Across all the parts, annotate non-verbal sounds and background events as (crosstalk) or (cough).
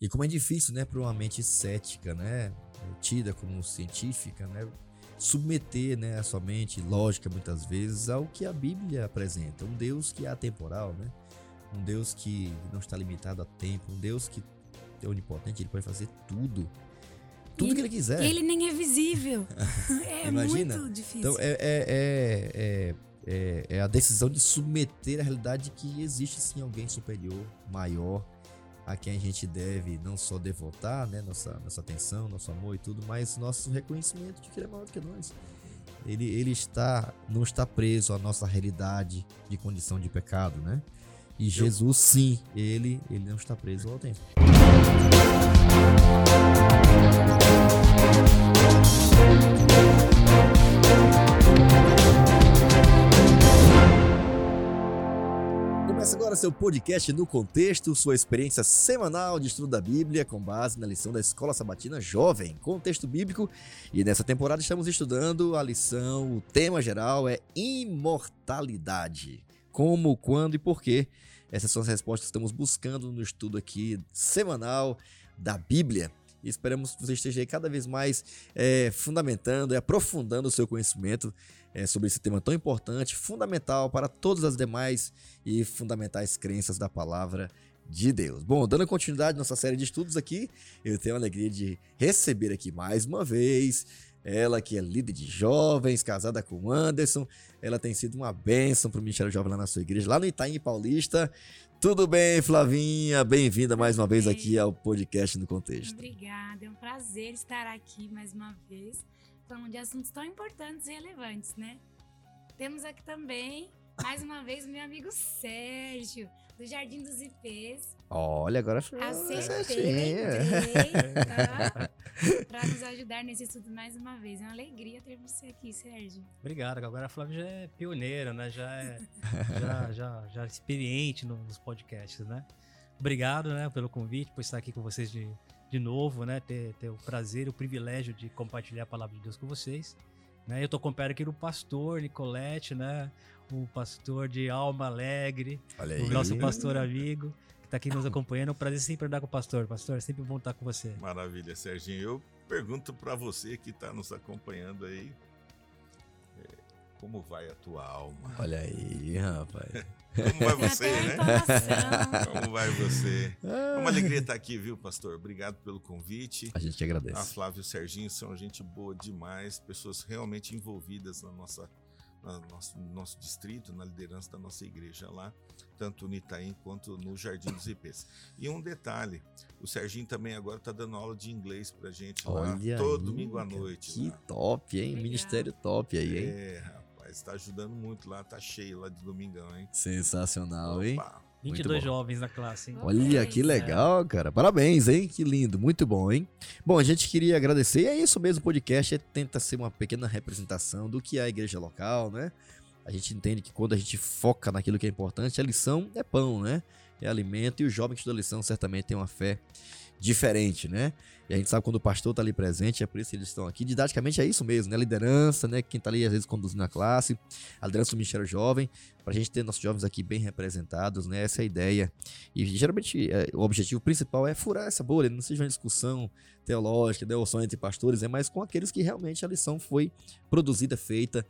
E como é difícil, né, para uma mente cética, né, tida como científica, né, submeter, né, a sua mente lógica muitas vezes ao que a Bíblia apresenta, um Deus que é atemporal, né? Um Deus que não está limitado a tempo, um Deus que é onipotente, ele pode fazer tudo. Tudo E que ele quiser. Ele nem é visível. (laughs) é Imagina? muito difícil. Então é, é, é, é, é, é a decisão de submeter a realidade de que existe sim alguém superior, maior, a quem a gente deve não só devotar né, nossa, nossa atenção, nosso amor e tudo, mas nosso reconhecimento de que ele é maior do que nós. Ele, ele está, não está preso à nossa realidade de condição de pecado, né? E Jesus, sim, ele, ele não está preso ao tempo. Começa agora seu podcast no contexto, sua experiência semanal de estudo da Bíblia com base na lição da Escola Sabatina Jovem, contexto bíblico. E nessa temporada estamos estudando a lição, o tema geral é imortalidade. Como, quando e por quê? Essas são as respostas que estamos buscando no estudo aqui semanal da Bíblia. E esperamos que você esteja cada vez mais é, fundamentando e aprofundando o seu conhecimento é, sobre esse tema tão importante, fundamental para todas as demais e fundamentais crenças da palavra de Deus. Bom, dando continuidade à nossa série de estudos aqui, eu tenho a alegria de receber aqui mais uma vez ela que é líder de jovens, casada com o Anderson. Ela tem sido uma bênção para o Ministério Jovem lá na sua igreja, lá no Itaim Paulista. Tudo bem, Flavinha? Bem-vinda mais uma vez aqui ao podcast no Contexto. Obrigada, é um prazer estar aqui mais uma vez, falando de assuntos tão importantes e relevantes, né? Temos aqui também, mais uma vez, meu amigo Sérgio, do Jardim dos Ipês. Olha, agora foi Acertei, tá? (laughs) Para nos ajudar nesse estudo mais uma vez. É uma alegria termos você aqui, Sérgio. Obrigado. Agora a Flávia já é pioneira, né? Já é já, já, já experiente no- nos podcasts, né? Obrigado, né, pelo convite, por estar aqui com vocês de, de novo, né? Ter, ter o prazer e o privilégio de compartilhar a palavra de Deus com vocês. Né? Eu tô acompanhado aqui do pastor Nicolete, né? O pastor de Alma Alegre, o nosso pastor amigo, que tá aqui nos acompanhando. É um prazer sempre andar com o pastor. Pastor, é sempre bom estar com você. Maravilha, Serginho. Eu pergunto para você que está nos acompanhando aí, como vai a tua alma? Olha aí, rapaz. Como vai Tem você, né? Como vai você? É uma alegria estar aqui, viu, pastor? Obrigado pelo convite. A gente que A agradece. Flávia e o Serginho são gente boa demais, pessoas realmente envolvidas na nossa, na nosso, no nosso distrito, na liderança da nossa igreja lá, tanto no Itaim quanto no Jardim dos Ipês. E um detalhe, o Serginho também agora está dando aula de inglês pra gente lá, Olha todo aí, domingo à noite. Que lá. top, hein? Legal. Ministério top aí, hein? É, rapaz, está ajudando muito lá, tá cheio lá de domingão, hein? Sensacional, hein? Opa. 22 bom. jovens na classe, hein? Olha que Parabéns, legal, cara. Parabéns, hein? Que lindo, muito bom, hein? Bom, a gente queria agradecer. E é isso mesmo, o podcast é, tenta ser uma pequena representação do que é a igreja local, né? A gente entende que quando a gente foca naquilo que é importante, a lição é pão, né? É alimento e o jovem que estuda a lição certamente tem uma fé diferente, né? E a gente sabe quando o pastor tá ali presente, é por isso que eles estão aqui. Didaticamente é isso mesmo, né? Liderança, né? Quem tá ali às vezes conduzindo a classe, a liderança do Ministério Jovem, pra gente ter nossos jovens aqui bem representados, né? Essa é a ideia. E geralmente é, o objetivo principal é furar essa bolha, não seja uma discussão teológica, devoção entre pastores, é mais com aqueles que realmente a lição foi produzida, feita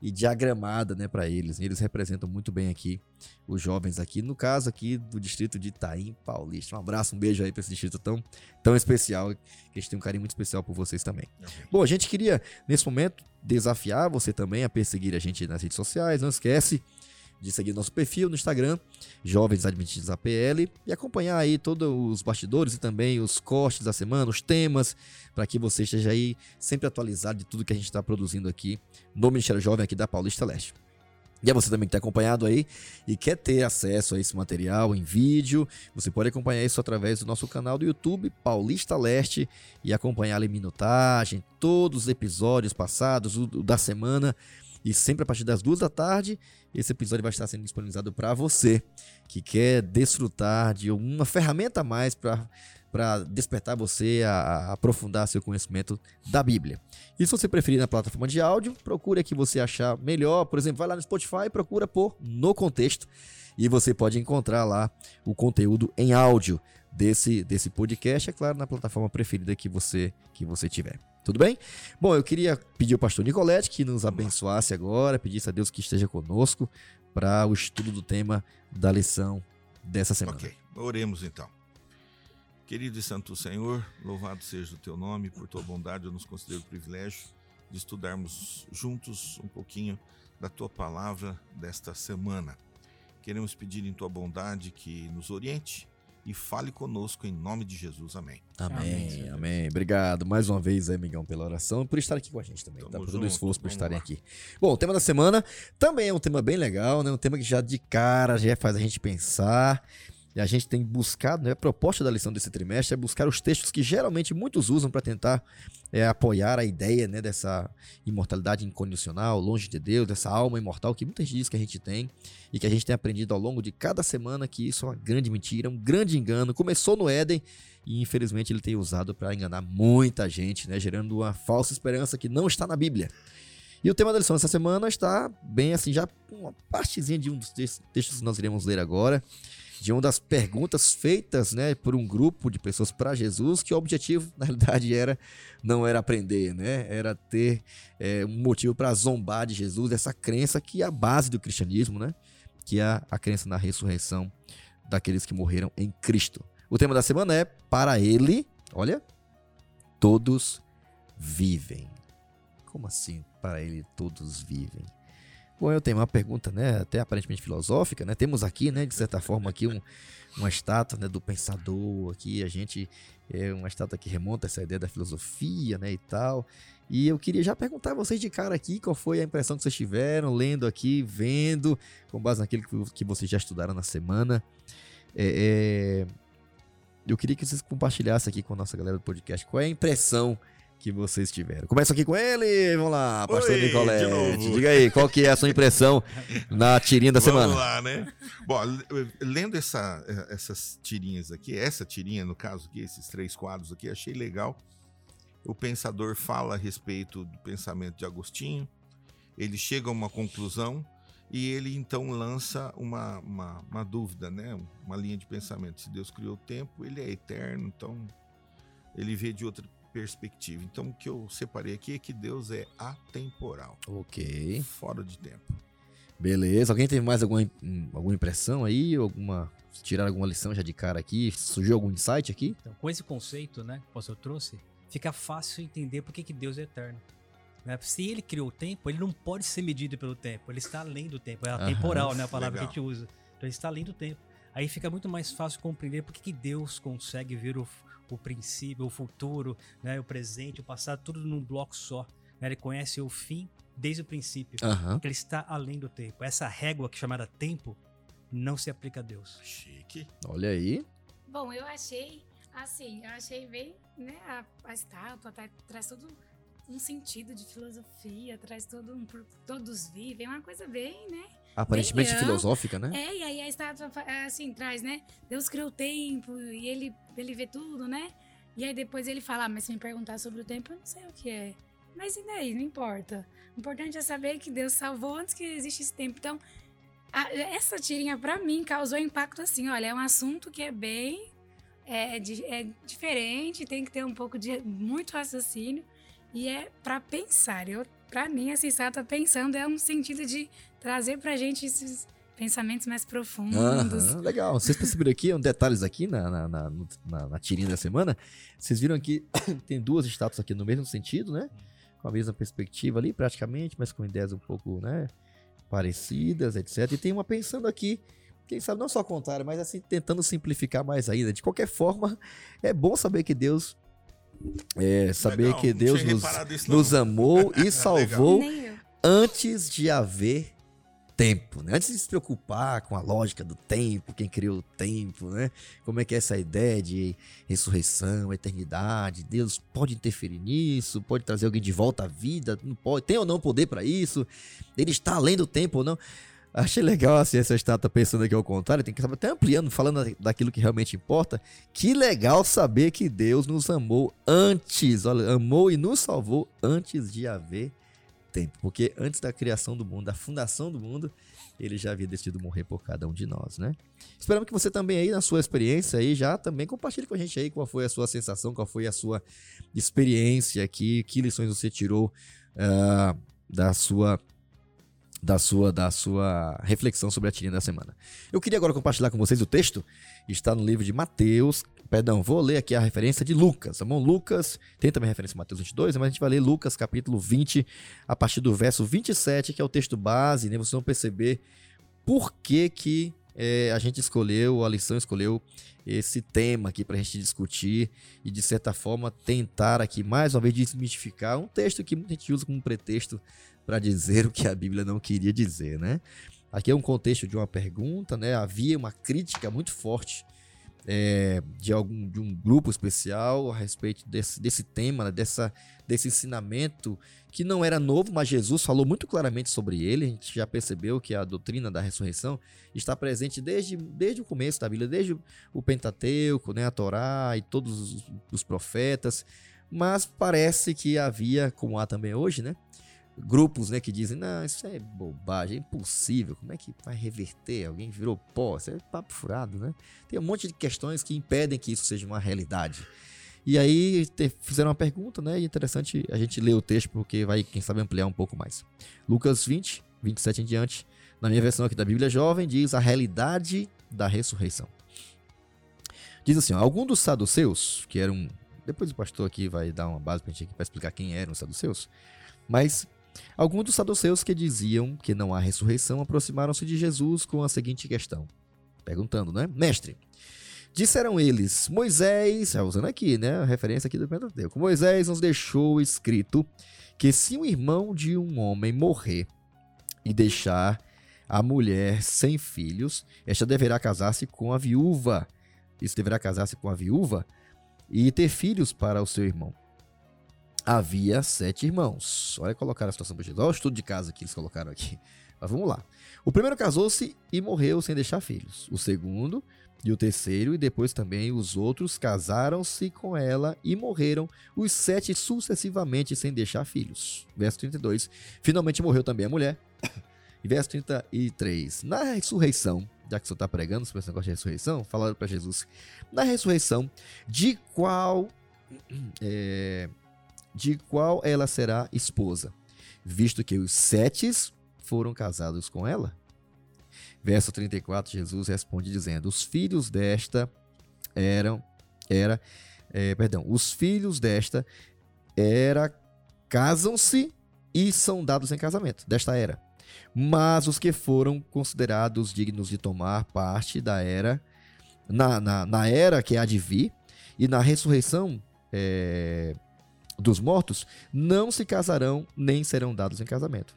e diagramada, né, para eles. Eles representam muito bem aqui os jovens aqui, no caso aqui do distrito de Itaim Paulista. Um abraço, um beijo aí para esse distrito tão, tão especial, que a gente tem um carinho muito especial por vocês também. Bom, a gente queria, nesse momento, desafiar você também a perseguir a gente nas redes sociais. Não esquece de seguir nosso perfil no Instagram, Jovens Adventidos APL, e acompanhar aí todos os bastidores e também os cortes da semana, os temas, para que você esteja aí sempre atualizado de tudo que a gente está produzindo aqui no Ministério Jovem aqui da Paulista Leste. E é você também que está acompanhado aí e quer ter acesso a esse material em vídeo, você pode acompanhar isso através do nosso canal do YouTube, Paulista Leste, e acompanhar ali minutagem, todos os episódios passados, o da semana, e sempre a partir das duas da tarde, esse episódio vai estar sendo disponibilizado para você que quer desfrutar de uma ferramenta a mais para para despertar você a, aprofundar seu conhecimento da Bíblia. E se você preferir na plataforma de áudio, procure a que você achar melhor. Por exemplo, vai lá no Spotify e procura por No Contexto e você pode encontrar lá o conteúdo em áudio. desse, desse podcast, é claro, na plataforma preferida que você, que você tiver. Tudo bem? Bom, eu queria pedir ao pastor Nicolete que nos abençoasse agora, pedisse a Deus que esteja conosco para o estudo do tema da lição dessa semana. Ok, oremos então. Querido e Santo Senhor, louvado seja o teu nome, por tua bondade eu nos considero o privilégio de estudarmos juntos um pouquinho da tua palavra desta semana. Queremos pedir em tua bondade que nos oriente e fale conosco em nome de Jesus. Amém. Amém, amém. amém. Obrigado mais uma vez, amigão, pela oração e por estar aqui com a gente também, Tamo tá? Por todo o esforço por estarem lá. aqui. Bom, o tema da semana também é um tema bem legal, né? Um tema que já de cara já faz a gente pensar. E a gente tem buscado, né, a proposta da lição desse trimestre é buscar os textos que geralmente muitos usam para tentar é, apoiar a ideia né, dessa imortalidade incondicional, longe de Deus, dessa alma imortal que muitas dizem que a gente tem e que a gente tem aprendido ao longo de cada semana que isso é uma grande mentira, um grande engano. Começou no Éden e infelizmente ele tem usado para enganar muita gente, né, gerando uma falsa esperança que não está na Bíblia. E o tema da lição dessa semana está bem assim, já uma partezinha de um dos textos que nós iremos ler agora de uma das perguntas feitas né, por um grupo de pessoas para Jesus, que o objetivo, (laughs) na realidade, era não era aprender, né? Era ter é, um motivo para zombar de Jesus, dessa crença que é a base do cristianismo, né? Que é a crença na ressurreição daqueles que morreram em Cristo. O tema da semana é para ele, olha, todos vivem. Como assim? Para ele todos vivem. Bom, eu tenho uma pergunta, né, até aparentemente filosófica, né? Temos aqui, né, de certa forma aqui um, uma estátua, né, do pensador aqui, a gente é uma estátua que remonta essa ideia da filosofia, né, e tal. E eu queria já perguntar a vocês de cara aqui qual foi a impressão que vocês tiveram lendo aqui, vendo, com base naquilo que, vocês já estudaram na semana. É, é, eu queria que vocês compartilhassem aqui com a nossa galera do podcast qual é a impressão que vocês tiveram. Começa aqui com ele, vamos lá, pastor Oi, Nicolete. Diga aí, qual que é a sua impressão na tirinha da semana? Vamos lá, né? Bom, lendo essa, essas tirinhas aqui, essa tirinha no caso aqui, esses três quadros aqui, achei legal. O pensador fala a respeito do pensamento de Agostinho, ele chega a uma conclusão e ele então lança uma, uma, uma dúvida, né? Uma linha de pensamento. Se Deus criou o tempo, ele é eterno, então ele vê de outra perspectiva. Então, o que eu separei aqui é que Deus é atemporal. Ok. Fora de tempo. Beleza. Alguém teve mais alguma, alguma impressão aí? Alguma. Tirar alguma lição já de cara aqui? Surgiu algum insight aqui? Então, com esse conceito, né, que o pastor trouxe, fica fácil entender por que, que Deus é eterno. Né? Se ele criou o tempo, ele não pode ser medido pelo tempo. Ele está além do tempo. É atemporal, né? A palavra Legal. que a gente usa. Então ele está além do tempo. Aí fica muito mais fácil compreender por que, que Deus consegue ver o, o princípio, o futuro, né, o presente, o passado, tudo num bloco só. Né? Ele conhece o fim desde o princípio. Uhum. Ele está além do tempo. Essa régua que é chamada tempo não se aplica a Deus. Chique. Olha aí. Bom, eu achei assim, eu achei bem, né, a, a estátua tá, traz todo um sentido de filosofia, traz todo um todos vivem, é uma coisa bem, né? Aparentemente bem filosófica, né? É, e aí a estátua assim traz, né? Deus criou o tempo e ele ele vê tudo, né? E aí depois ele fala, ah, mas se me perguntar sobre o tempo, eu não sei o que é. Mas e daí? Não importa. O importante é saber que Deus salvou antes que existe esse tempo. Então, a, essa tirinha para mim causou impacto assim, olha, é um assunto que é bem é, é, é diferente, tem que ter um pouco de muito raciocínio e é para pensar. Eu, para mim, assim, estátua pensando é um sentido de trazer pra gente esses pensamentos mais profundos. legal. Vocês perceberam aqui um detalhes aqui na, na, na, na, na tirinha da semana? Vocês viram que (coughs) tem duas estátuas aqui no mesmo sentido, né? Com a mesma perspectiva ali, praticamente, mas com ideias um pouco, né? Parecidas, etc. E tem uma pensando aqui quem sabe não só contrário, mas assim, tentando simplificar mais ainda. De qualquer forma, (laughs) é bom saber que Deus é, saber Legal, que Deus nos, nos amou e (laughs) salvou antes de haver tempo, né? Antes de se preocupar com a lógica do tempo, quem criou o tempo, né? Como é que é essa ideia de ressurreição, eternidade? Deus pode interferir nisso? Pode trazer alguém de volta à vida? Não pode? Tem ou não poder para isso? Ele está além do tempo ou não? Achei legal assim, essa estátua pensando aqui ao contrário, tem que saber até ampliando, falando daquilo que realmente importa. Que legal saber que Deus nos amou antes, olha, amou e nos salvou antes de haver tempo. Porque antes da criação do mundo, da fundação do mundo, ele já havia decidido morrer por cada um de nós, né? Esperamos que você também aí, na sua experiência aí, já também compartilhe com a gente aí qual foi a sua sensação, qual foi a sua experiência aqui, que lições você tirou uh, da sua da sua da sua reflexão sobre a tirinha da semana. Eu queria agora compartilhar com vocês o texto, está no livro de Mateus, perdão, vou ler aqui a referência de Lucas, tá bom? Lucas, tem também referência de Mateus 22, mas a gente vai ler Lucas capítulo 20, a partir do verso 27, que é o texto base, né? Vocês vão perceber por que que é, a gente escolheu, a lição escolheu esse tema aqui para a gente discutir e, de certa forma, tentar aqui mais uma vez desmistificar um texto que muita gente usa como pretexto para dizer o que a Bíblia não queria dizer, né? Aqui é um contexto de uma pergunta, né? Havia uma crítica muito forte é, de algum de um grupo especial a respeito desse, desse tema, né? dessa, desse ensinamento que não era novo, mas Jesus falou muito claramente sobre ele. A gente já percebeu que a doutrina da ressurreição está presente desde, desde o começo da Bíblia, desde o Pentateuco, né? a Torá e todos os, os profetas. Mas parece que havia, como há também hoje, né? Grupos né, que dizem, não, isso é bobagem, é impossível, como é que vai reverter? Alguém virou pó, isso é papo furado, né? Tem um monte de questões que impedem que isso seja uma realidade. E aí te, fizeram uma pergunta, né? E é interessante a gente ler o texto porque vai, quem sabe, ampliar um pouco mais. Lucas 20, 27 em diante, na minha versão aqui da Bíblia Jovem, diz a realidade da ressurreição. Diz assim, ó, algum dos saduceus, que eram... Depois o pastor aqui vai dar uma base pra gente aqui para explicar quem eram os saduceus. Mas Alguns dos saduceus que diziam que não há ressurreição aproximaram-se de Jesus com a seguinte questão, perguntando, né? Mestre, disseram eles, Moisés, é, usando aqui, né, a referência aqui do Pentateuco, Moisés nos deixou escrito que se um irmão de um homem morrer e deixar a mulher sem filhos, esta deverá casar-se com a viúva. Isso deverá casar-se com a viúva e ter filhos para o seu irmão havia sete irmãos. Olha colocar a situação para Olha o estudo de casa que eles colocaram aqui. Mas vamos lá. O primeiro casou-se e morreu sem deixar filhos. O segundo e o terceiro, e depois também os outros, casaram-se com ela e morreram, os sete sucessivamente sem deixar filhos. Verso 32. Finalmente morreu também a mulher. (coughs) Verso 33. Na ressurreição, já que você está pregando sobre esse negócio de ressurreição, falaram para Jesus: na ressurreição, de qual. É, (coughs) de qual ela será esposa, visto que os setes foram casados com ela? Verso 34, Jesus responde dizendo: Os filhos desta eram, era, é, perdão, os filhos desta era casam-se e são dados em casamento, desta era. Mas os que foram considerados dignos de tomar parte da era, na, na, na era que há de vir, e na ressurreição é, dos mortos não se casarão nem serão dados em casamento.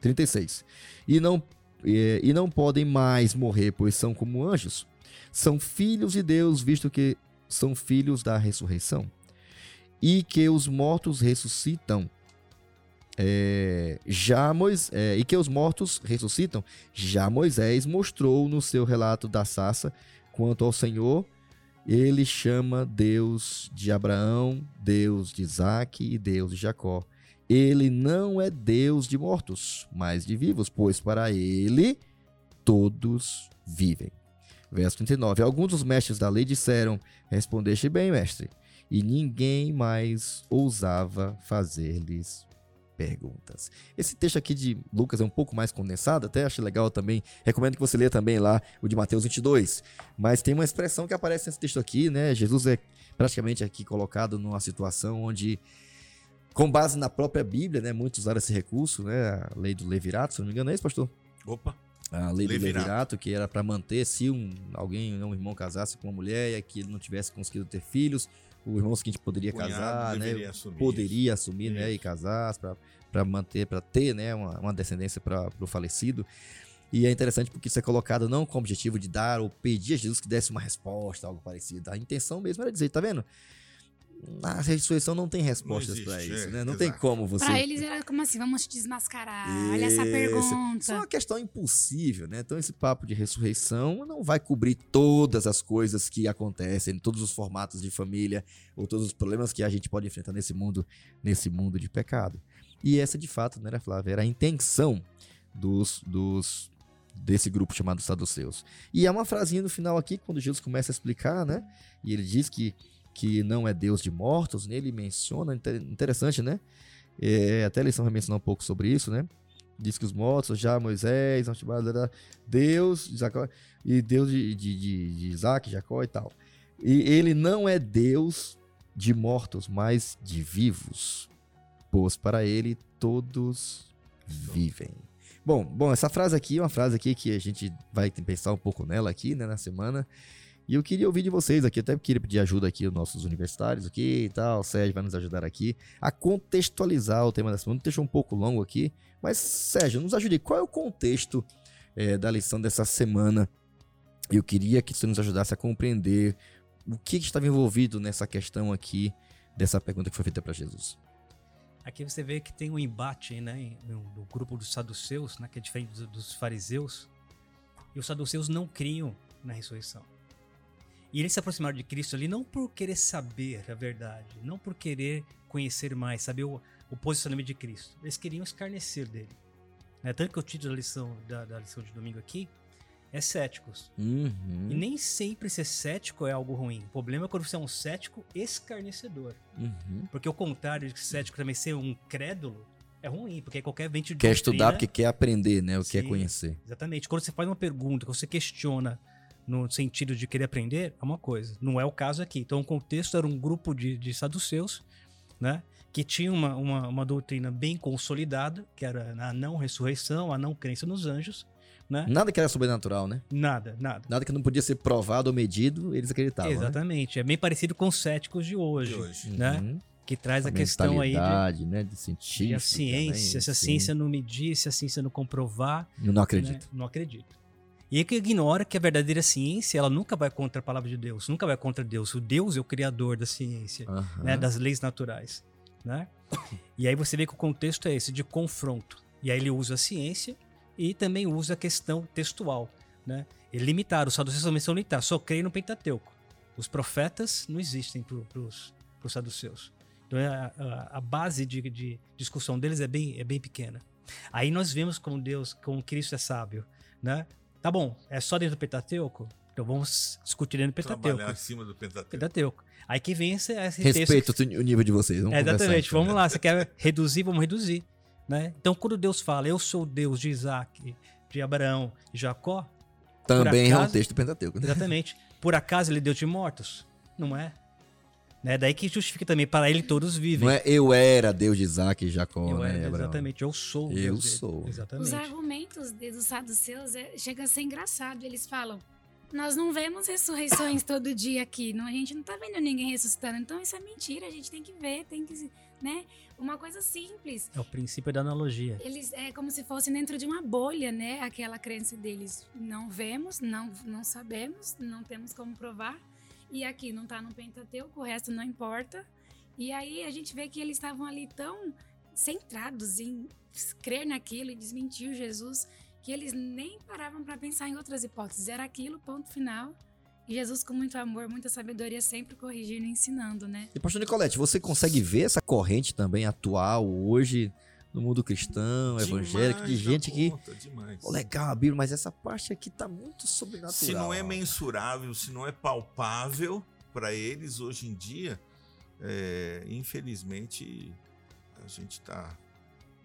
36. E não, e, e não podem mais morrer, pois são como anjos. São filhos de Deus, visto que são filhos da ressurreição. E que os mortos ressuscitam. É, já Moisés, é, e que os mortos ressuscitam, já Moisés mostrou no seu relato da Sassa quanto ao Senhor ele chama Deus de Abraão, Deus de Isaac e Deus de Jacó. Ele não é Deus de mortos, mas de vivos, pois para ele todos vivem. Verso 39. Alguns dos mestres da lei disseram: Respondeste bem, mestre. E ninguém mais ousava fazer-lhes perguntas. Esse texto aqui de Lucas é um pouco mais condensado, até acho legal também. Recomendo que você leia também lá o de Mateus 22. Mas tem uma expressão que aparece nesse texto aqui, né? Jesus é praticamente aqui colocado numa situação onde, com base na própria Bíblia, né? Muitos usaram esse recurso, né? A lei do Levirato, se não me engano, é isso, pastor? Opa! A lei Levirato. do Levirato, que era para manter se um, alguém, um irmão casasse com uma mulher e que ele não tivesse conseguido ter filhos, o irmão seguinte poderia Cunhado casar, né? Assumir poderia isso. assumir, isso. né? E casar para manter, para ter, né? Uma, uma descendência para o falecido. E é interessante porque isso é colocado não com o objetivo de dar ou pedir a Jesus que desse uma resposta, algo parecido. A intenção mesmo era dizer, tá vendo? Na ressurreição não tem respostas para isso, né? Não é, tem como você. Para eles era como assim, vamos te desmascarar. Isso. Olha essa pergunta. Isso é uma questão impossível, né? Então esse papo de ressurreição não vai cobrir todas as coisas que acontecem, todos os formatos de família ou todos os problemas que a gente pode enfrentar nesse mundo, nesse mundo de pecado. E essa de fato, né, Flávia, era a intenção dos, dos desse grupo chamado saduceus. E há uma frasinha no final aqui, quando Jesus começa a explicar, né? E ele diz que, que não é Deus de mortos, né? ele menciona, interessante, né? É, até a lição vai mencionar um pouco sobre isso, né? Diz que os mortos, já Moisés, Deus, Jacó, e Deus de, de, de, de Isaac, Jacó e tal. E ele não é Deus de mortos, mas de vivos, pois para ele todos vivem. Bom, bom, essa frase aqui é uma frase aqui que a gente vai pensar um pouco nela aqui, né, na semana. E eu queria ouvir de vocês aqui, até queria pedir ajuda aqui aos nossos universitários aqui e tal. O Sérgio vai nos ajudar aqui a contextualizar o tema da semana. Deixou um pouco longo aqui, mas Sérgio, nos ajude. Qual é o contexto é, da lição dessa semana? Eu queria que você nos ajudasse a compreender o que, que estava envolvido nessa questão aqui, dessa pergunta que foi feita para Jesus. Aqui você vê que tem um embate né, no, grupo dos saduceus, né, que é diferente dos fariseus. E os saduceus não criam na ressurreição. E eles se aproximaram de Cristo ali não por querer saber a verdade, não por querer conhecer mais, saber o, o posicionamento de Cristo. Eles queriam escarnecer dele. É, tanto que o título da lição, da, da lição de domingo aqui é céticos. Uhum. E nem sempre ser cético é algo ruim. O problema é quando você é um cético escarnecedor. Uhum. Porque o contrário de cético também ser um crédulo é ruim, porque qualquer vento de Quer doutrina, estudar porque quer aprender, né? O que quer conhecer. Exatamente. Quando você faz uma pergunta, que você questiona no sentido de querer aprender, é uma coisa. Não é o caso aqui. Então, o contexto era um grupo de, de saduceus, né? Que tinha uma, uma, uma doutrina bem consolidada, que era a não ressurreição, a não crença nos anjos, né? Nada que era sobrenatural, né? Nada, nada. Nada que não podia ser provado ou medido, eles acreditavam. né? Exatamente. É bem parecido com os céticos de hoje, De hoje. né? Uhum. Que traz a, A questão aí de, né? De científico. de a ciência. se a ciência não medir, se a ciência não comprovar, Eu não acredito. né? Não acredito. E aí que ignora que a verdadeira ciência, ela nunca vai contra a palavra de Deus, nunca vai contra Deus. O Deus é o criador da ciência, Aham. né, das leis naturais, né? E aí você vê que o contexto é esse de confronto. E aí ele usa a ciência e também usa a questão textual, né? Ele limitar, os saduceus também são limitados, só creem no Pentateuco. Os profetas não existem para os saduceus. Então a, a, a base de, de discussão deles é bem, é bem pequena. Aí nós vemos como Deus, como Cristo é sábio, né? Tá bom, é só dentro do Pentateuco? Então vamos discutir dentro do Pentateuco. Trabalhar acima do Pentateuco. Pentateuco. Aí que vem esse, esse Respeito texto. o nível de vocês. Vamos É, exatamente, então. vamos lá. Você quer reduzir? Vamos reduzir. Né? Então, quando Deus fala, eu sou o Deus de Isaac, de Abraão e Jacó, Também é um acaso- texto do Pentateuco. né? exatamente, por acaso ele é Deus de mortos? Não é? Né? Daí que justifica também, para ele todos vivem. Não é eu era Deus de Isaac e Jacó, Eu né? era, exatamente, eu sou. Eu Deus dele. sou. Os Exatamente. argumentos de- dos saduceus é, chega a ser engraçado. Eles falam: Nós não vemos ressurreições (coughs) todo dia aqui. Não, a gente não tá vendo ninguém ressuscitando. Então isso é mentira. A gente tem que ver, tem que. né? Uma coisa simples. É o princípio da analogia. Eles é como se fossem dentro de uma bolha, né? Aquela crença deles. Não vemos, não, não sabemos, não temos como provar. E aqui não tá no Pentateuco, o resto não importa. E aí a gente vê que eles estavam ali tão centrados em crer naquilo e desmentir Jesus que eles nem paravam para pensar em outras hipóteses. Era aquilo, ponto final. E Jesus, com muito amor, muita sabedoria, sempre corrigindo e ensinando, né? E, pastor Nicolete, você consegue ver essa corrente também atual hoje no mundo cristão, evangélico, de Demais gente que. demais. Pô, legal a Bíblia, mas essa parte aqui tá muito sobrenatural. Se não é mensurável, se não é palpável para eles hoje em dia, é, infelizmente a gente está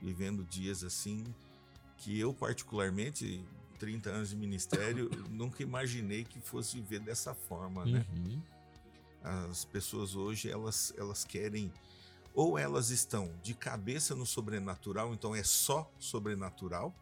vivendo dias assim que eu particularmente 30 anos de ministério (laughs) nunca imaginei que fosse viver dessa forma, né? Uhum. As pessoas hoje elas elas querem ou elas estão de cabeça no sobrenatural, então é só sobrenatural,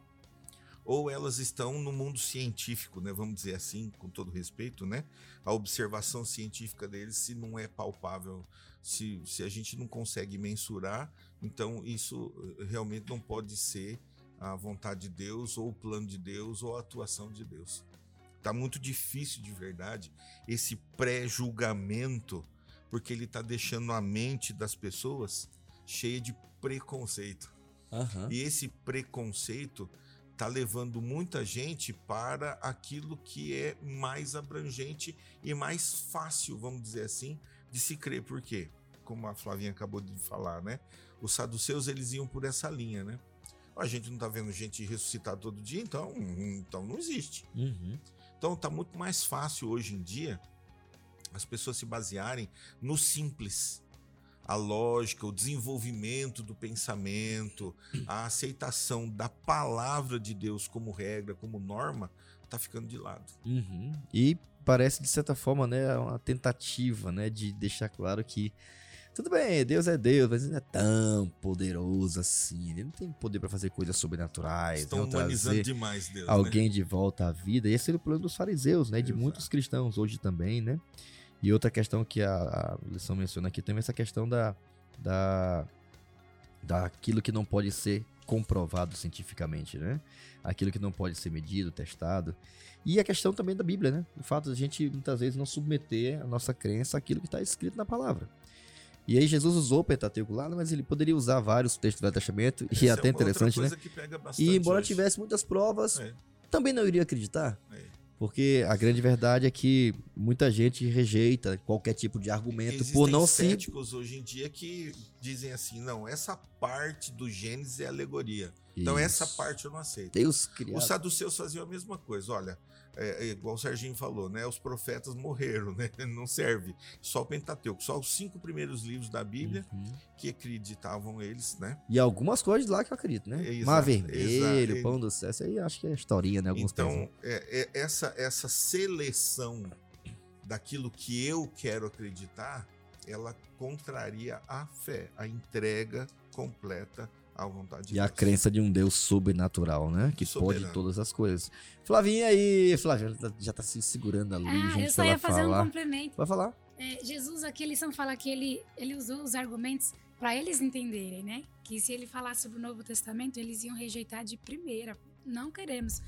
ou elas estão no mundo científico, né? Vamos dizer assim, com todo respeito, né? A observação científica deles, se não é palpável, se, se a gente não consegue mensurar, então isso eh, realmente não pode ser a vontade de Deus, ou o plano de Deus, ou a atuação de Deus. Tá muito difícil de verdade esse pré-julgamento, porque ele tá deixando a mente das pessoas cheia de preconceito. Aham. E esse preconceito tá levando muita gente para aquilo que é mais abrangente e mais fácil, vamos dizer assim, de se crer. Por quê? Como a Flavinha acabou de falar, né? Os saduceus eles iam por essa linha, né? A gente não está vendo gente ressuscitar todo dia, então, então não existe. Uhum. Então tá muito mais fácil hoje em dia as pessoas se basearem no simples. A lógica, o desenvolvimento do pensamento, a aceitação da palavra de Deus como regra, como norma, tá ficando de lado. Uhum. E parece, de certa forma, né, uma tentativa né, de deixar claro que tudo bem, Deus é Deus, mas ele não é tão poderoso assim. Ele não tem poder para fazer coisas sobrenaturais. Estão né, humanizando demais Deus. alguém né? de volta à vida. E esse é o problema dos fariseus, né? De Exato. muitos cristãos hoje também, né? E outra questão que a, a lição menciona aqui também é essa questão da, da daquilo que não pode ser comprovado cientificamente, né? Aquilo que não pode ser medido, testado. E a questão também da Bíblia, né? O fato de a gente muitas vezes não submeter a nossa crença àquilo que está escrito na palavra. E aí Jesus usou o Pentateuco lá, mas ele poderia usar vários textos do Velho Testamento, e Essa é é até uma outra interessante, né? E embora hoje. tivesse muitas provas, É, também não iria acreditar. é. Porque a grande verdade é que muita gente rejeita qualquer tipo de argumento Existem por não se. céticos hoje em dia que dizem assim, não, essa parte do Gênesis é alegoria. Então essa Isso. parte eu não aceito. Deus criado. Os saduceus faziam a mesma coisa. Olha, é, é igual o Serginho falou, né? Os profetas morreram, (laughs) né? Não serve. Só o Pentateuco, só os cinco primeiros livros da Bíblia Uhum. que acreditavam eles, né? E algumas coisas lá que eu acredito, né? Exato, Mar Vermelho, exato. Pão do Céu, isso aí acho que é historinha, né? Alguns então, é- é essa, essa seleção daquilo que eu quero acreditar, ela contraria a fé, a entrega completa à vontade de E a Deus. crença de um Deus sobrenatural, né? Que Soberano. pode todas as coisas. Flavinha aí, Flavinha já tá- já tá se segurando ali, Ah, gente, eu só ia fazer um falar. complemento. Vai falar? É, Jesus aqui, a lição fala que ele, ele usou os argumentos para eles entenderem, né? Que se ele falasse sobre o Novo Testamento, eles iam rejeitar de primeira. Não queremos.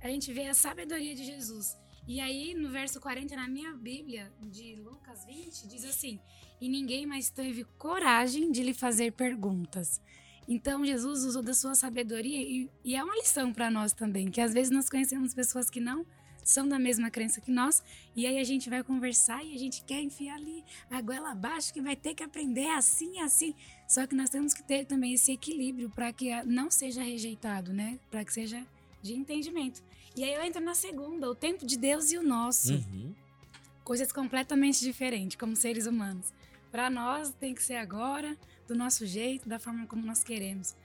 A gente vê a sabedoria de Jesus. E aí, no verso 40, na minha Bíblia, de Lucas 20, diz assim: E ninguém mais teve coragem de lhe fazer perguntas. Então, Jesus usou da sua sabedoria, e, e é uma lição para nós também, que às vezes nós conhecemos pessoas que não são da mesma crença que nós, e aí a gente vai conversar e a gente quer enfiar ali a goela abaixo que vai ter que aprender assim assim. Só que nós temos que ter também esse equilíbrio para que não seja rejeitado, né? Para que seja de entendimento. E aí eu entro na segunda, o tempo de Deus e o nosso. Uhum. Coisas completamente diferentes, como seres humanos. Para nós tem que ser agora, do nosso jeito, da forma como nós queremos.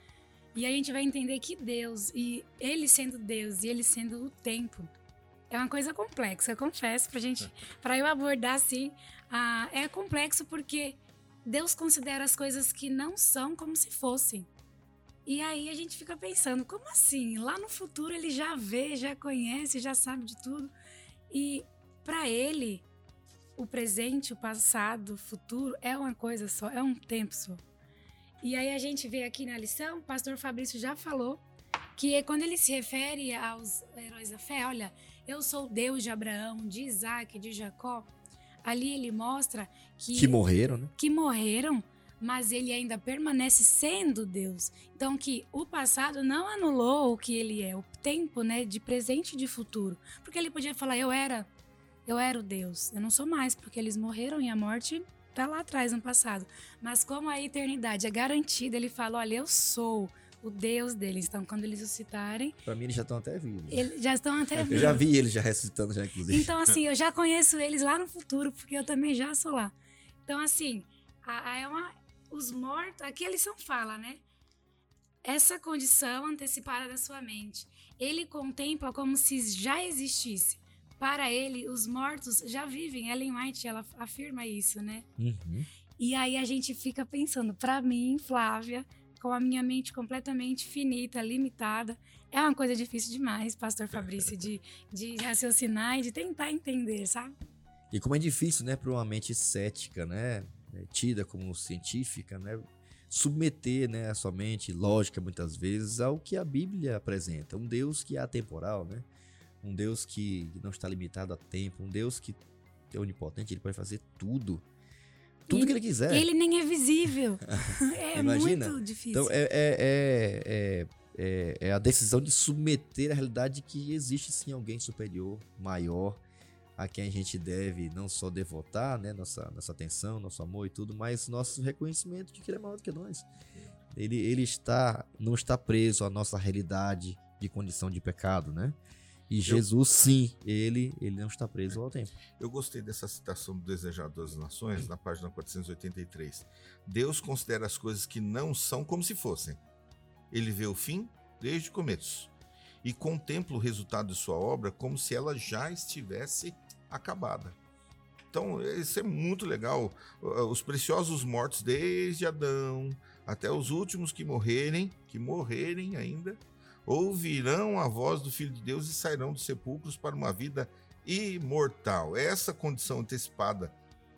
E a gente vai entender que Deus, e Ele sendo Deus e Ele sendo o tempo, é uma coisa complexa, eu confesso, pra gente, para eu abordar assim, ah, é complexo porque Deus considera as coisas que não são como se fossem. E aí a gente fica pensando, como assim? Lá no futuro ele já vê, já conhece, já sabe de tudo. E para ele, o presente, o passado, o futuro é uma coisa só, é um tempo só. E aí a gente vê aqui na lição, o pastor Fabrício já falou que quando ele se refere aos heróis da fé, olha, eu sou Deus de Abraão, de Isaac, de Jacó. Ali ele mostra que Que morreram, né? que morreram, mas ele ainda permanece sendo Deus. Então que o passado não anulou o que ele é, o tempo, né, de presente e de futuro. Porque ele podia falar eu era eu era o Deus. Eu não sou mais, porque eles morreram e a morte tá lá atrás no passado. Mas como a eternidade é garantida, ele fala, olha, eu sou o Deus deles. Então quando eles ressuscitarem, Pra mim eles já estão até vivos. eles já estão até Eu já vi eles já ressuscitando já, inclusive. então, assim, eu já conheço eles lá no futuro, porque eu também já sou lá. Então, assim, a, a- é uma, os mortos, aqui a lição fala, né? Essa condição antecipada da sua mente. Ele contempla como se já existisse. Para ele, os mortos já vivem. Ellen White, ela afirma isso, né? Uhum. E aí a gente fica pensando, para mim, Flávia, com a minha mente completamente finita, limitada, é uma coisa difícil demais, Pastor Fabrício, de, (laughs) de raciocinar e de tentar entender, sabe? E como é difícil, né, para uma mente cética, né, é, tida como científica, né, submeter, né, a sua mente lógica muitas vezes ao que a Bíblia apresenta, um Deus que é atemporal, né, um Deus que não está limitado a tempo, um Deus que é onipotente, ele pode fazer tudo, tudo E- que ele quiser. Ele nem é visível. (laughs) é Imagina. muito difícil. Então é, é, é, é, é, é a decisão de submeter a realidade que existe sim alguém superior, maior, a quem a gente deve não só devotar né, nossa, nossa atenção, nosso amor e tudo, mas nosso reconhecimento de que ele é maior do que nós. Ele, ele está não está preso à nossa realidade de condição de pecado, né? E Jesus, sim, ele, ele não está preso ao tempo. Eu gostei dessa citação do Desejado das Nações, na página 483. Deus considera as coisas que não são como se fossem. Ele vê o fim desde o começo e contempla o resultado de sua obra como se ela já estivesse acabada. Então, isso é muito legal. Os preciosos mortos desde Adão até os últimos que morrerem, que morrerem ainda, ouvirão a voz do Filho de Deus e sairão dos sepulcros para uma vida imortal. Essa condição antecipada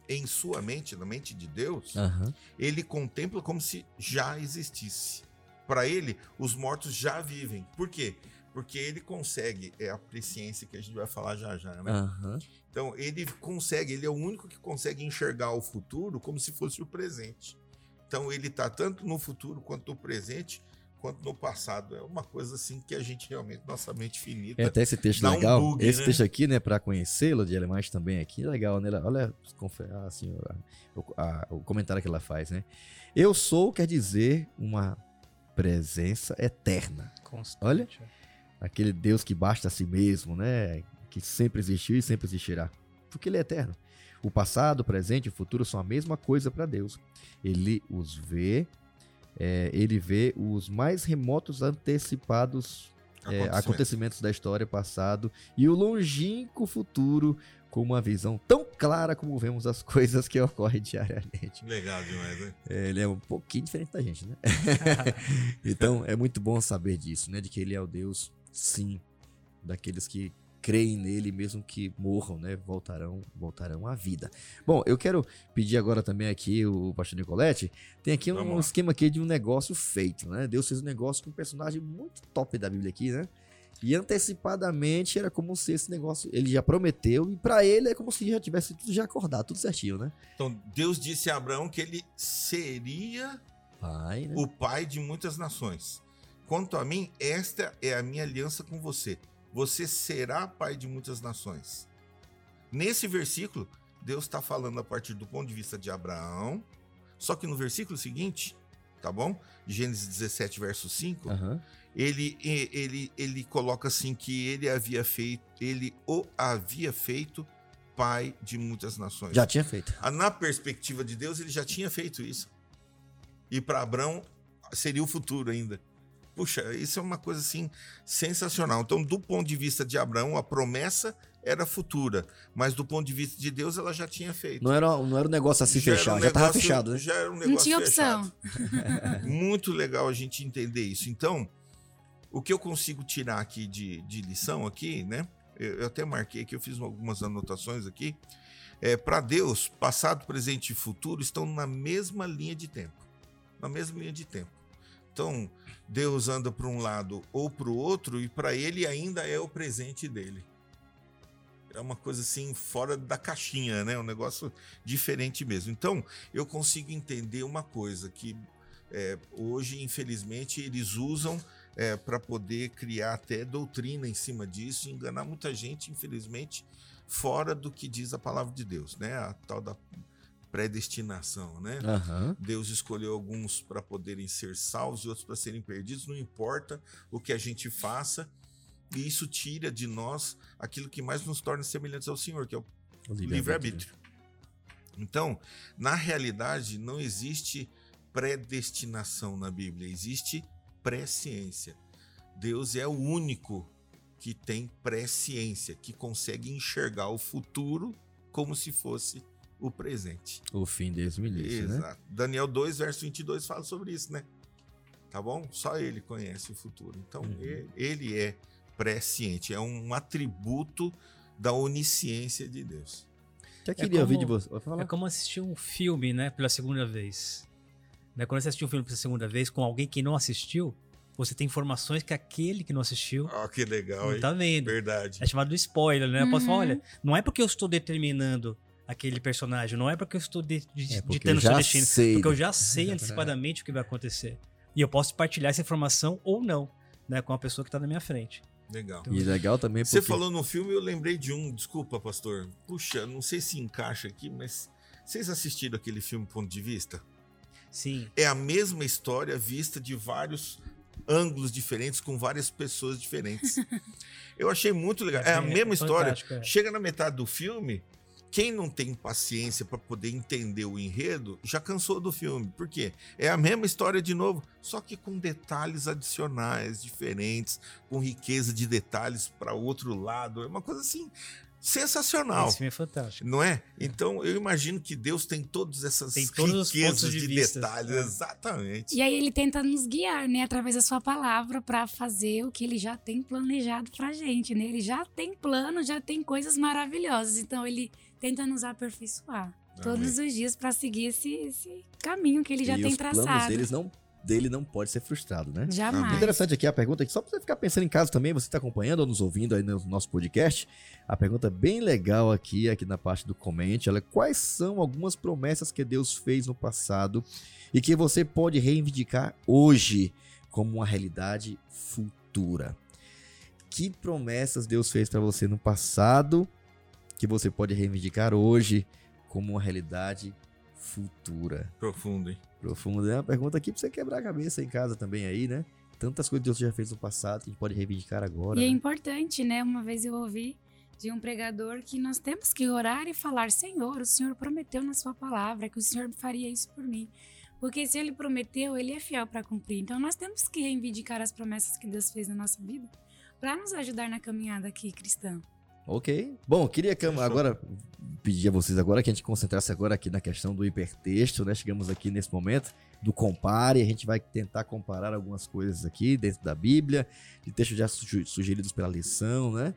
em sua mente, na mente de Deus, Aham. ele contempla como se já existisse. Para ele, os mortos já vivem. Por quê? Porque ele consegue, é a presciência que a gente vai falar já já, né? Aham. Então, ele consegue, ele é o único que consegue enxergar o futuro como se fosse o presente. Então, ele está tanto no futuro quanto no presente, quanto no passado. É uma coisa assim que a gente realmente, nossa mente finita. É até esse texto Dá um legal. bug, esse né? texto aqui, né, para conhecê-lo de alemães também aqui, é legal, né? Olha confe- assim, o, a- o comentário que ela faz, né? Eu sou quer dizer uma presença eterna. Constante. Olha. Aquele Deus que basta a si mesmo, né? Que sempre existiu e sempre existirá. Porque ele é eterno. O passado, o presente e o futuro são a mesma coisa para Deus. Ele os vê, é, ele vê os mais remotos antecipados é, Acontecimento. acontecimentos da história passado e o longínquo futuro com uma visão tão clara como vemos as (laughs) coisas que ocorrem diariamente. Legal demais, né? É, ele é um pouquinho diferente da gente, né? (laughs) então é muito bom saber disso, né? De que ele é o Deus, sim, daqueles que creem nele, mesmo que morram, né? Voltarão, voltarão à vida. Bom, eu quero pedir agora também aqui o pastor Nicolete. Tem aqui Vamos um lá. esquema aqui de um negócio feito, né? Deus fez um negócio com um personagem muito top da Bíblia aqui, né? E antecipadamente era como se esse negócio ele já prometeu e pra ele é como se já tivesse tudo já acordado, tudo certinho, né? Então, Deus disse a Abraão que ele seria Pai, né? o pai de muitas nações. Quanto a mim, esta é a minha aliança com você. Você será pai de muitas nações. Nesse versículo, Deus está falando a partir do ponto de vista de Abraão. Só que no versículo seguinte, tá bom? Gênesis 17, verso 5, Aham. ele, ele, ele coloca assim que ele havia feito, ele o havia feito pai de muitas nações. Já tinha feito. Ah, Na perspectiva de Deus, ele já tinha feito isso. E para Abraão seria o futuro ainda. Puxa, isso é uma coisa assim sensacional. Então, do ponto de vista de Abraão, a promessa era futura, mas do ponto de vista de Deus, ela já tinha feito. Não era, não era um negócio assim Já fechado, um já tava negócio- fechado, né? Já era um Não negócio tinha opção. (laughs) (laughs) Muito legal a gente entender isso. Então, o que eu consigo tirar aqui de, de lição aqui, né? Eu, eu até marquei aqui, eu fiz algumas anotações aqui. É, Para Deus, passado, presente e futuro estão na mesma linha de tempo. Na mesma linha de tempo. Então, Deus anda para um lado ou para o outro e para ele ainda é o presente dele. É uma coisa assim fora da caixinha, né? Um negócio diferente mesmo. Então, eu consigo entender uma coisa que é, hoje, infelizmente, eles usam para poder criar até doutrina em cima disso e enganar muita gente, infelizmente, fora do que diz a palavra de Deus, né? A tal da predestinação, né? Aham. Deus escolheu alguns para poderem ser salvos e outros para serem perdidos, não importa o que a gente faça, e isso tira de nós aquilo que mais nos torna semelhantes ao Senhor, que é o O livre-arbítrio. Então, na realidade, não existe predestinação na Bíblia, existe presciência. Deus é o único que tem presciência, que consegue enxergar o futuro como se fosse o presente. O fim deles me né? Exato. Daniel 2, verso 22 fala sobre isso, né? Tá bom? Só ele conhece o futuro. Então, Uhum. e- ele é presciente, é um atributo da onisciência de Deus. Já queria como- ouvir de você. É como assistir um filme, né, pela segunda vez. Né, Quando você assistiu um filme pela segunda vez com alguém que não assistiu, você tem informações que aquele que não assistiu Ó, que legal, não hein? tá vendo. Verdade. É chamado de spoiler, né? Eu posso falar, Uhum. olha, não é porque eu estou determinando aquele personagem, não é porque eu estou de, de, É porque ditando seu já destino, sei. porque eu já sei antecipadamente o que vai acontecer. E eu posso partilhar essa informação ou não, né, com a pessoa que está na minha frente. Legal. E legal também porque... Você falou no filme, eu lembrei de um, desculpa, pastor. Puxa, não sei se encaixa aqui, mas vocês assistiram aquele filme Ponto de Vista? Sim. É a mesma história vista de vários ângulos diferentes, com várias pessoas diferentes. (laughs) Eu achei muito legal. É a mesma história. fantástico, é. Chega na metade do filme, quem não tem paciência para poder entender o enredo já cansou do filme. Por quê? É a mesma história de novo, só que com detalhes adicionais, diferentes, com riqueza de detalhes para outro lado. É uma coisa assim sensacional. Esse filme é fantástico. Não é? Então eu imagino que Deus tem todas essas Tem todos os riquezas pontos de de, vista. detalhes. É. Exatamente. E aí ele tenta nos guiar, né, através da sua palavra para fazer o que ele já tem planejado pra gente, né? Ele já tem plano, já tem coisas maravilhosas, então ele tenta nos aperfeiçoar todos os dias para seguir esse, esse caminho que ele já e tem os planos traçado. deles não, dele não pode ser frustrado, né? Jamais. Interessante aqui a pergunta, que só pra você ficar pensando em casa também, você está acompanhando ou nos ouvindo aí no nosso podcast, a pergunta bem legal aqui, aqui na parte do comente, ela é quais são algumas promessas que Deus fez no passado e que você pode reivindicar hoje como uma realidade futura? Que promessas Deus fez para você no passado que você pode reivindicar hoje como uma realidade futura? Profundo, hein? Profundo. É uma pergunta aqui pra você quebrar a cabeça em casa também aí, né? Tantas coisas que Deus já fez no passado que a gente pode reivindicar agora. E é né? importante, né? Uma vez eu ouvi de um pregador que nós temos que orar e falar: Senhor, o Senhor prometeu na Sua palavra que o Senhor faria isso por mim. Porque se Ele prometeu, Ele é fiel para cumprir. Então nós temos que reivindicar as promessas que Deus fez na nossa vida para nos ajudar na caminhada aqui cristã. Ok. Bom, queria que agora pedir a vocês agora que a gente concentrasse agora aqui na questão do hipertexto, né? Chegamos aqui nesse momento do compare, a gente vai tentar comparar algumas coisas aqui dentro da Bíblia, de textos já suge- sugeridos pela lição, né?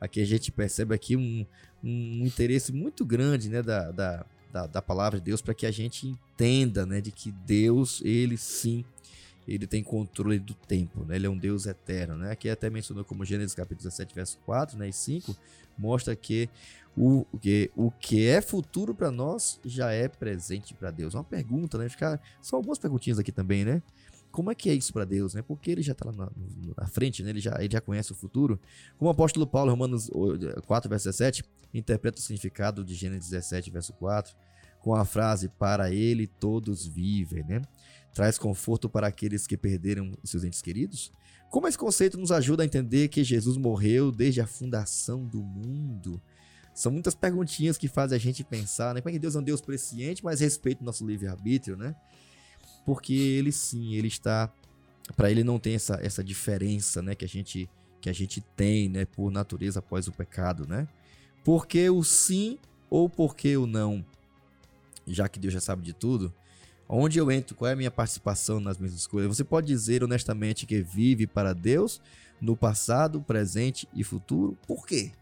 Aqui a gente percebe aqui um, um interesse muito grande, né, da, da, da, da palavra de Deus para que a gente entenda, né, de que Deus, ele sim, ele tem controle do tempo, né? Ele é um Deus eterno, né? Aqui até mencionou como Gênesis capítulo 17, verso 4, né, e 5, mostra que o que, o que é futuro para nós já é presente para Deus. Uma pergunta, né? Ficar, são algumas perguntinhas aqui também, né? Como é que é isso para Deus, né? Porque ele já está lá na, na frente, né? Ele já, ele já conhece o futuro. Como o apóstolo Paulo, Romanos 4, verso 17, interpreta o significado de Gênesis 17, verso 4, com a frase: Para ele todos vivem, né? Traz conforto para aqueles que perderam seus entes queridos. Como esse conceito nos ajuda a entender que Jesus morreu desde a fundação do mundo? São muitas perguntinhas que fazem a gente pensar, né? Como é que Deus é um Deus presciente, mas respeita o nosso livre-arbítrio, né? Porque ele sim, ele está. Para ele não tem essa, essa diferença, né? Que a gente que a gente tem, né? Por natureza após o pecado, né? Porque o sim ou porque o não? Já que Deus já sabe de tudo, onde eu entro? Qual é a minha participação nas minhas escolhas? Você pode dizer honestamente que vive para Deus no passado, presente e futuro? Por quê?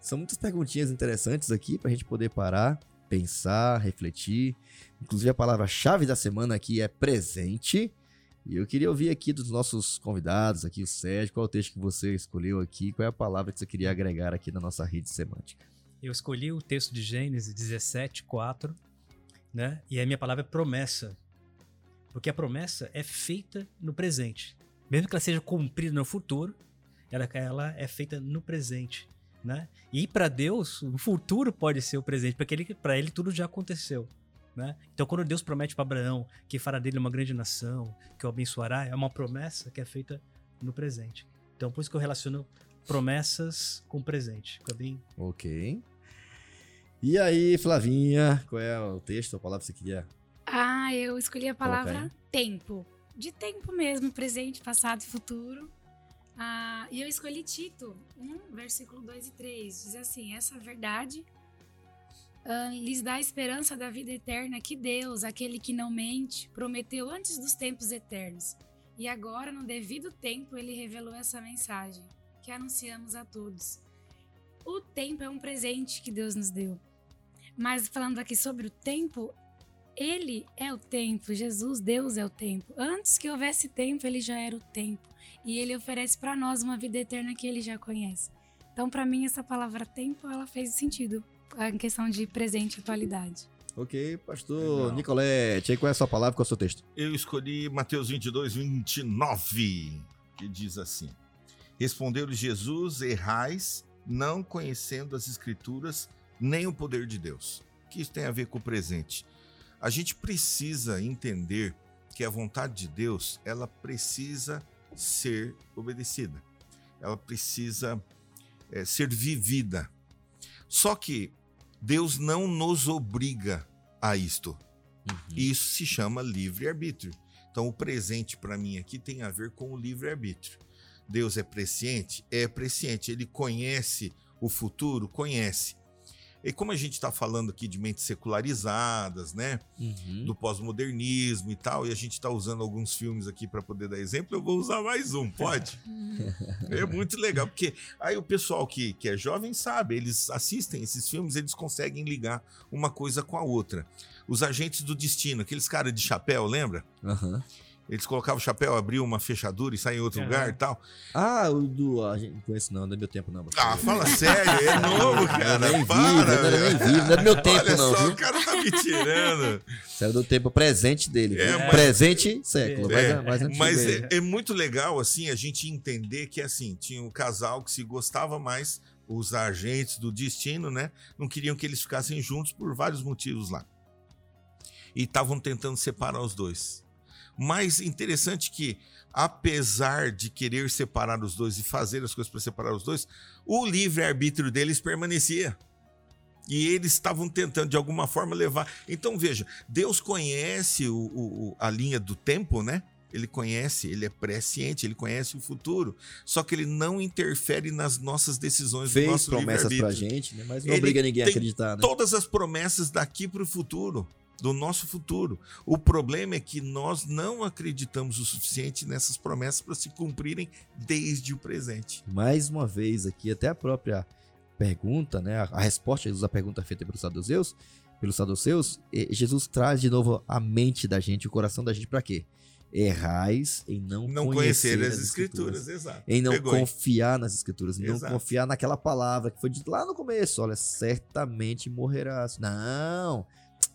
São muitas perguntinhas interessantes aqui para a gente poder parar, pensar, refletir. Inclusive a palavra-chave da semana aqui é presente. E eu queria ouvir aqui dos nossos convidados, aqui o Sérgio, qual é o texto que você escolheu aqui, qual é a palavra que você queria agregar aqui na nossa rede semântica. Eu escolhi o texto de Gênesis 17, 4, né? E a minha palavra é promessa. Porque a promessa é feita no presente. Mesmo que ela seja cumprida no futuro, ela, ela é feita no presente, né? E para Deus, o futuro pode ser o presente, porque para ele tudo já aconteceu. Né? Então, quando Deus promete para Abraão que fará dele uma grande nação, que o abençoará, é uma promessa que é feita no presente. Então, por isso que eu relaciono promessas com presente. Fica bem Ok. E aí, Flavinha, qual é o texto, a palavra que você queria? Ah, eu escolhi a palavra tempo. De tempo mesmo, presente, passado e futuro. Ah, e eu escolhi Tito 1, versículo 2 e 3. Diz assim: Essa verdade ah, lhes dá a esperança da vida eterna que Deus, aquele que não mente, prometeu antes dos tempos eternos. E agora, no devido tempo, ele revelou essa mensagem que anunciamos a todos. O tempo é um presente que Deus nos deu. Mas falando aqui sobre o tempo, ele é o tempo, Jesus, Deus é o tempo. Antes que houvesse tempo, ele já era o tempo. E ele oferece para nós uma vida eterna que ele já conhece. Então, para mim, essa palavra tempo, ela fez sentido em questão de presente e atualidade. Ok, pastor Legal. Nicolete, aí qual é a sua palavra, qual é o seu texto? Eu escolhi Mateus 22, 29, que diz assim: Respondeu-lhe Jesus: Errais, não conhecendo as Escrituras nem o poder de Deus. O que isso tem a ver com o presente? a gente precisa entender que a vontade de Deus, ela precisa ser obedecida. Ela precisa é, ser vivida. Só que Deus não nos obriga a isto. Uhum. Isso se chama livre-arbítrio. Então, o presente para mim aqui tem a ver com o livre-arbítrio. Deus é presciente? É presciente. Ele conhece o futuro? Conhece. E como a gente está falando aqui de mentes secularizadas, né? Uhum. Do pós-modernismo e tal, e a gente está usando alguns filmes aqui para poder dar exemplo, eu vou usar mais um, pode? (laughs) É muito legal, porque aí o pessoal que, que é jovem sabe, eles assistem esses filmes, eles conseguem ligar uma coisa com a outra. Os agentes do destino, aqueles caras de chapéu, lembra? Aham. Eles colocavam o chapéu, abriam uma fechadura e saíam em outro Aham. lugar e tal. Ah, o do. A gente não conhece, não, não é meu tempo, não. você. Ah, fala sério, é (laughs) novo, Eu cara. nem vi, para, não era nem vivo, não era meu tempo, Olha não, só, viu? o cara tá me tirando. (laughs) Isso era do tempo presente dele. É, mas- Presente século, É, mas, mais é, é muito legal, assim, a gente entender que, assim, tinha um casal que se gostava mais, os agentes do destino, né? Não queriam que eles ficassem juntos por vários motivos lá. E estavam tentando separar os dois. Mas interessante que, apesar de querer separar os dois e fazer as coisas para separar os dois, o livre-arbítrio deles permanecia. E eles estavam tentando, de alguma forma, levar. Então, veja, Deus conhece o- o- a linha do tempo, né? Ele conhece, ele é presciente, ele conhece o futuro. Só que ele não interfere nas nossas decisões do Fez nosso promessas pra gente, né? Mas não Ele obriga ninguém a acreditar, né? Todas as promessas daqui para o futuro, do nosso futuro. O problema é que nós não acreditamos o suficiente nessas promessas para se cumprirem desde o presente. Mais uma vez aqui, até a própria pergunta, né? A, resposta de Jesus à pergunta feita pelos saduceus, pelos saduceus, eh, Jesus traz de novo a mente da gente, o coração da gente pra quê? Errais em não, Não conhecer as escrituras, exato. Em não Pegou, confiar nas escrituras, em não confiar naquela palavra que foi dita lá no começo. Olha, certamente morrerás. Não,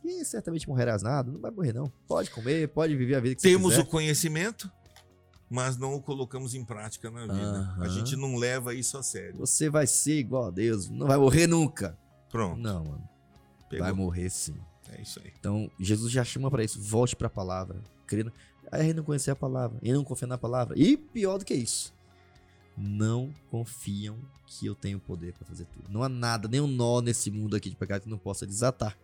e certamente morrerás nada, não vai morrer não. Pode comer, pode viver a vida que Temos o conhecimento, mas não o colocamos em prática na vida. Aham. A gente não leva isso a sério. Você vai ser igual a Deus, não vai morrer nunca. Pronto, Não, mano, pegou. vai morrer sim. É isso aí. Então, Jesus já chama pra isso, volte pra palavra. Crendo. Aí não conhecer a palavra, e não confiar na palavra. E pior do que isso, não confiam que eu tenho poder pra fazer tudo. Não há nada, nenhum nó nesse mundo aqui de pecado que não possa desatar,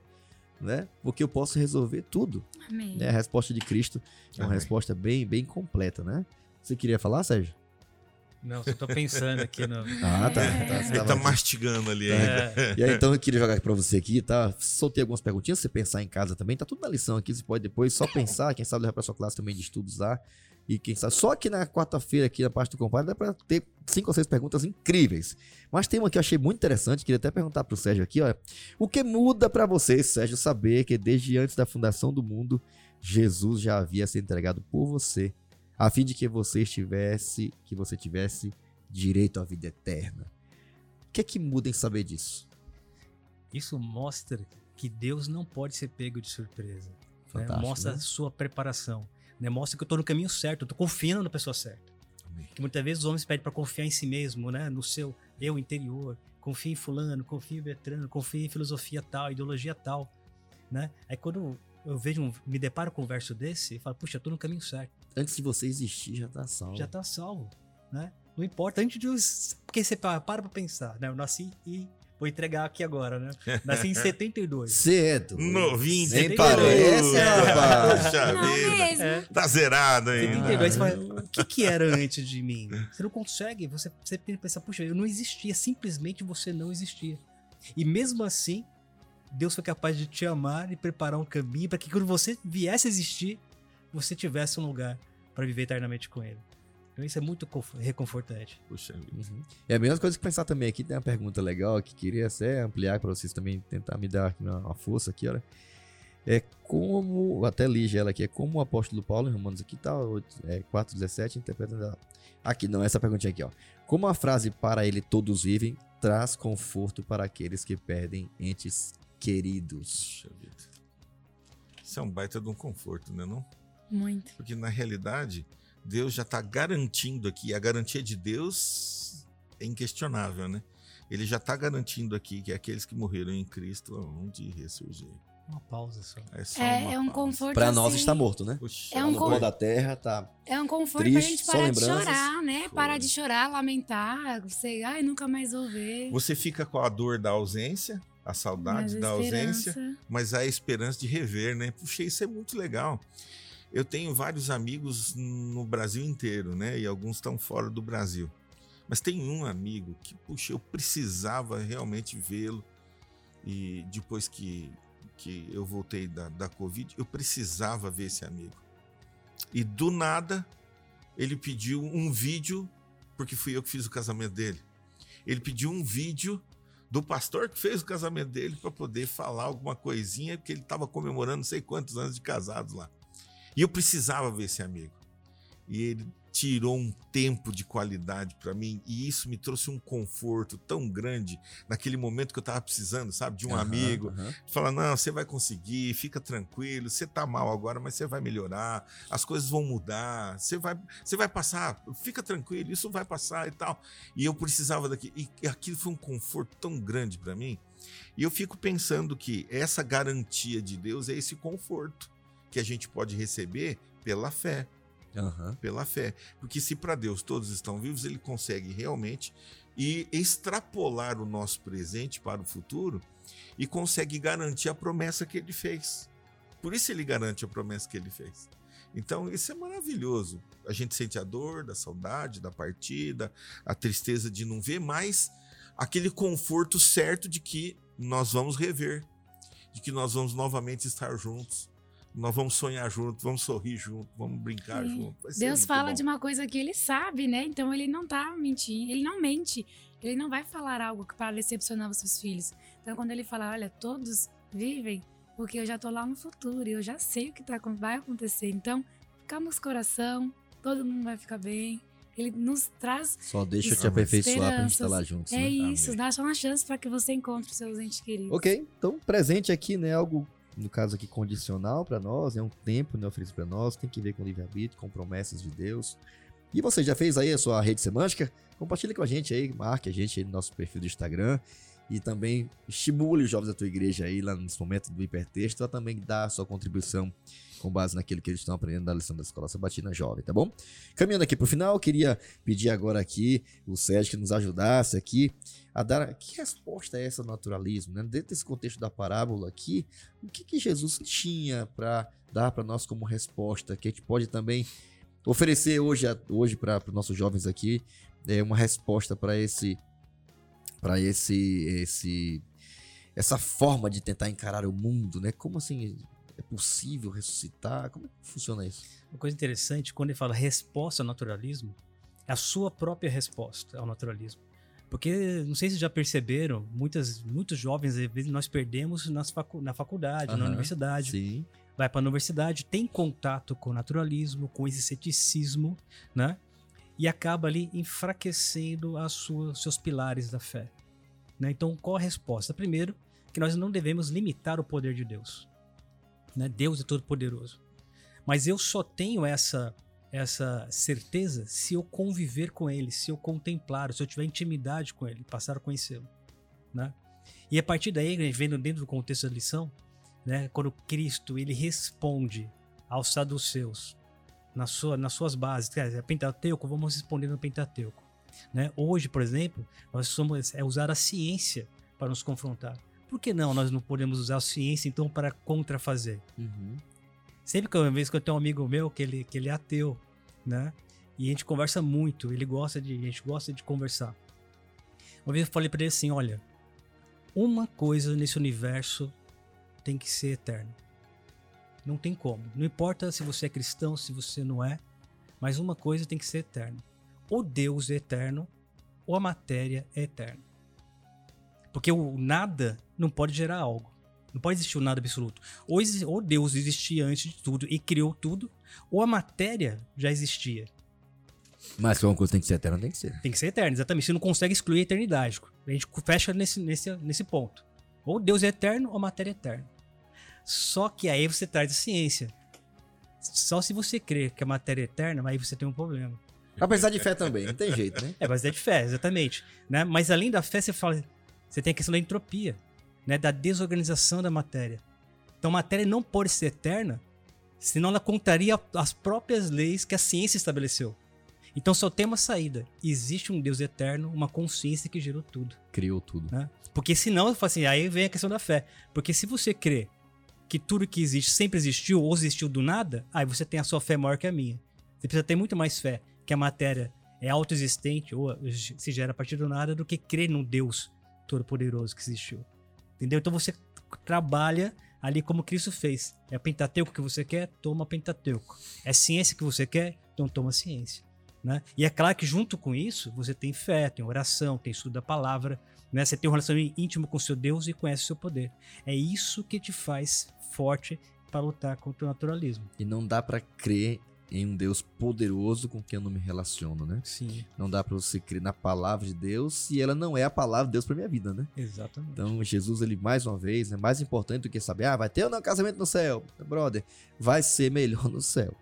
né? Porque eu posso resolver tudo. Amém. Né? A resposta de Cristo é uma Amém. resposta bem, bem completa, né? Você queria falar, Sérgio? Não, só tô pensando aqui no. Ah, tá. É. tá, você Ele tava tá mastigando ali ainda. É, E aí, então, eu queria jogar aqui pra você aqui, tá? Soltei algumas perguntinhas, pra você pensar em casa também. Tá tudo na lição aqui, você pode depois só pensar, quem sabe levar pra sua classe também de estudos lá. E quem sabe, só que na quarta-feira aqui, na parte do compadre, dá pra ter cinco ou seis perguntas incríveis. Mas tem uma que eu achei muito interessante, queria até perguntar pro Sérgio aqui, ó. O que muda pra você, Sérgio, saber que desde antes da fundação do mundo, Jesus já havia se entregado por você, a fim de que você estivesse, que você tivesse direito à vida eterna? O que é que muda em saber disso? isso mostra que Deus não pode ser pego de surpresa. né? Mostra né? a sua preparação. Né? Mostra que eu tô no caminho certo, eu tô confiando na pessoa certa. Amém. Que muitas vezes os homens pedem para confiar em si mesmo, né? No seu eu interior. Confia em fulano, confia em Bertrano, confia em filosofia tal, ideologia tal, né? Aí quando eu vejo, um, me deparo com um verso desse, eu falo, puxa, eu tô no caminho certo. Antes de você existir, já tá salvo. Já tá salvo, né? Não importa, antes de. Porque você para para pra pensar, né? Eu nasci e vou entregar aqui agora, né? (laughs) Nasci em 72. Cedo. Novinho, Nem parece, rapaz. Poxa Não vida. É, Tá zerado hein? 72, você fala, o que que era antes de mim? Você não consegue, você, você tem que pensar, puxa, eu não existia, simplesmente você não existia. E mesmo assim, Deus foi capaz de te amar e preparar um caminho para que quando você viesse a existir, você tivesse um lugar para viver eternamente com Ele. Então isso é muito conf- reconfortante. Puxa vida. Uhum. É a mesma coisa que pensar também aqui, tem uma pergunta legal que queria até ampliar para vocês também tentar me dar uma, uma força aqui, olha. É como, até li ela aqui, é como o apóstolo Paulo em Romanos aqui tá, é, 4,17, interpretando aqui, não, essa perguntinha aqui, ó. Como a frase para ele todos vivem traz conforto para aqueles que perdem entes queridos. Isso é um baita de um conforto, né não? Muito. Porque na realidade, Deus já está garantindo aqui, a garantia de Deus é inquestionável, né? Ele já está garantindo aqui que aqueles que morreram em Cristo vão de ressurgir. Uma pausa só. É, só É, é um pausa. conforto Pra nós assim, está morto, né? Puxa, É um No con- pó da terra, tá. É um conforto Triste, pra gente parar de chorar, né? Foi. Parar de chorar, lamentar. Você, ai, nunca mais vou ver. Você fica com a dor da ausência, a saudade Mas da ausência, mas a esperança de rever, né? Puxa, isso é muito legal. Eu tenho vários amigos no Brasil inteiro, né? E alguns estão fora do Brasil. Mas tem um amigo que, puxa, eu precisava realmente vê-lo. E depois que, que eu voltei da, da Covid, eu precisava ver esse amigo. E do nada, ele pediu um vídeo, porque fui eu que fiz o casamento dele. Ele pediu um vídeo do pastor que fez o casamento dele para poder falar alguma coisinha, porque ele estava comemorando não sei quantos anos de casados lá. E eu precisava ver esse amigo. E ele tirou um tempo de qualidade para mim e isso me trouxe um conforto tão grande naquele momento que eu estava precisando, sabe, de um Aham, amigo. aham. Fala, não, você vai conseguir, fica tranquilo, você tá mal agora, mas você vai melhorar, as coisas vão mudar, você vai, você vai passar, fica tranquilo, isso vai passar e tal. E eu precisava daquilo, e aquilo foi um conforto tão grande para mim. E eu fico pensando que essa garantia de Deus é esse conforto que a gente pode receber pela fé Aham. pela fé. Porque se para Deus todos estão vivos, ele consegue realmente e extrapolar o nosso presente para o futuro e consegue garantir a promessa que ele fez. Por isso ele garante a promessa que ele fez. Então, isso é maravilhoso. A gente sente a dor da saudade, da partida, a tristeza de não ver, mas aquele conforto certo de que nós vamos rever, de que nós vamos novamente estar juntos. Nós vamos sonhar juntos, vamos sorrir juntos, vamos brincar. Vai ser Deus fala bom. de uma coisa que ele sabe, né? Então ele não tá mentindo, ele não mente. Ele não vai falar algo para decepcionar os seus filhos. Então quando ele fala, olha, todos vivem porque eu já tô lá no futuro e eu já sei o que tá, vai acontecer. Então, calma os coração, todo mundo vai ficar bem. Ele nos traz Só deixa te aperfeiçoar pra gente estar lá juntos. é né? isso, Amém. dá só uma chance para que você encontre os seus entes queridos. Ok, então presente aqui, né? Algo, no caso aqui, condicional pra nós, é um tempo né, oferecido pra nós, tem que ver com livre-arbítrio, com promessas de Deus. E você já fez aí a sua rede semântica? Compartilha com a gente aí, marque a gente aí no nosso perfil do Instagram. E também estimule os jovens da tua igreja aí, lá nesse momento do hipertexto, a também dar a sua contribuição com base naquilo que eles estão aprendendo da lição da Escola Sabatina Jovem, tá bom? Caminhando aqui pro final, eu queria pedir agora aqui o Sérgio que nos ajudasse aqui a dar que resposta é essa ao naturalismo, né? Dentro desse contexto da parábola aqui, o que, que Jesus tinha para dar para nós como resposta, que a gente pode também oferecer hoje, hoje para os nossos jovens aqui, é uma resposta para esse para esse esse essa forma de tentar encarar o mundo, né? Como assim é possível ressuscitar? Como é que funciona isso? Uma coisa interessante, quando ele fala resposta ao naturalismo, é a sua própria resposta ao naturalismo. Porque, não sei se já perceberam, muitas, muitos jovens, às vezes, nós perdemos nas facu na faculdade, na Aham, universidade. Sim. Vai para a universidade, tem contato com o naturalismo, com esse ceticismo, né? E acaba ali enfraquecendo as suas, seus pilares da fé. Né? Então, qual a resposta? Primeiro, que nós não devemos limitar o poder de Deus. Né? Deus é todo poderoso. Mas eu só tenho essa essa certeza se eu conviver com ele, se eu contemplar, se eu tiver intimidade com ele, passar a conhecê-lo, né? E a partir daí, gente vendo dentro do contexto da lição, né, quando Cristo ele responde aos saduceus na sua, nas suas bases, dizer, Pentateuco, vamos responder no Pentateuco, né? Hoje, por exemplo, nós somos é usar a ciência para nos confrontar. Por que não nós não podemos usar a ciência então para contrafazer? Uhum. Sempre que uma vez que eu tenho um amigo meu que ele, que ele é ateu, né? E a gente conversa muito, ele gosta de, a gente gosta de conversar. Uma vez eu falei para ele assim, olha, uma coisa nesse universo tem que ser eterna. Não tem como. Não importa se você é cristão, se você não é, mas uma coisa tem que ser eterna. Ou Deus é eterno, ou a matéria é eterna. Porque o nada não pode gerar algo. Não pode existir o nada absoluto. Ou, Deus existia antes de tudo e criou tudo, ou a matéria já existia. Mas se uma coisa tem que ser eterna, tem que ser. Tem que ser eterno, exatamente. Você não consegue excluir a eternidade. A gente fecha nesse, nesse, nesse ponto. Ou Deus é eterno, ou a matéria é eterna. Só que aí você traz a ciência. Só se você crer que a matéria é eterna, aí você tem um problema. Apesar de fé também, não tem jeito, né? É, mas é de fé, exatamente. Né? Mas além da fé, você fala. Você tem a questão da entropia, né? Da desorganização da matéria. Então, matéria não pode ser eterna, senão ela contraria as próprias leis que a ciência estabeleceu. Então só tem uma saída. Existe um Deus eterno, uma consciência que gerou tudo. Criou tudo. Né? Porque senão, assim, aí vem a questão da fé. Porque se você crê que tudo que existe sempre existiu ou existiu do nada, aí você tem a sua fé maior que a minha. Você precisa ter muito mais fé que a matéria é autoexistente ou se gera a partir do nada do que crer num Deus todo-poderoso que existiu. Entendeu? Então você trabalha ali como Cristo fez. É Pentateuco que você quer? Toma Pentateuco. É ciência que você quer? Então toma ciência. Né? E é claro que junto com isso, você tem fé, tem oração, tem estudo da palavra, né? Você tem um relacionamento íntimo com seu Deus e conhece o seu poder. É isso que te faz forte para lutar contra o naturalismo. E não dá para crer em um Deus poderoso com quem eu não me relaciono, né? Sim. Não dá para você crer na palavra de Deus se ela não é a palavra de Deus para minha vida, né? Exatamente. Então, Jesus, ele mais uma vez, é né, mais importante do que saber, ah, vai ter ou não casamento no céu? Brother, vai ser melhor no céu.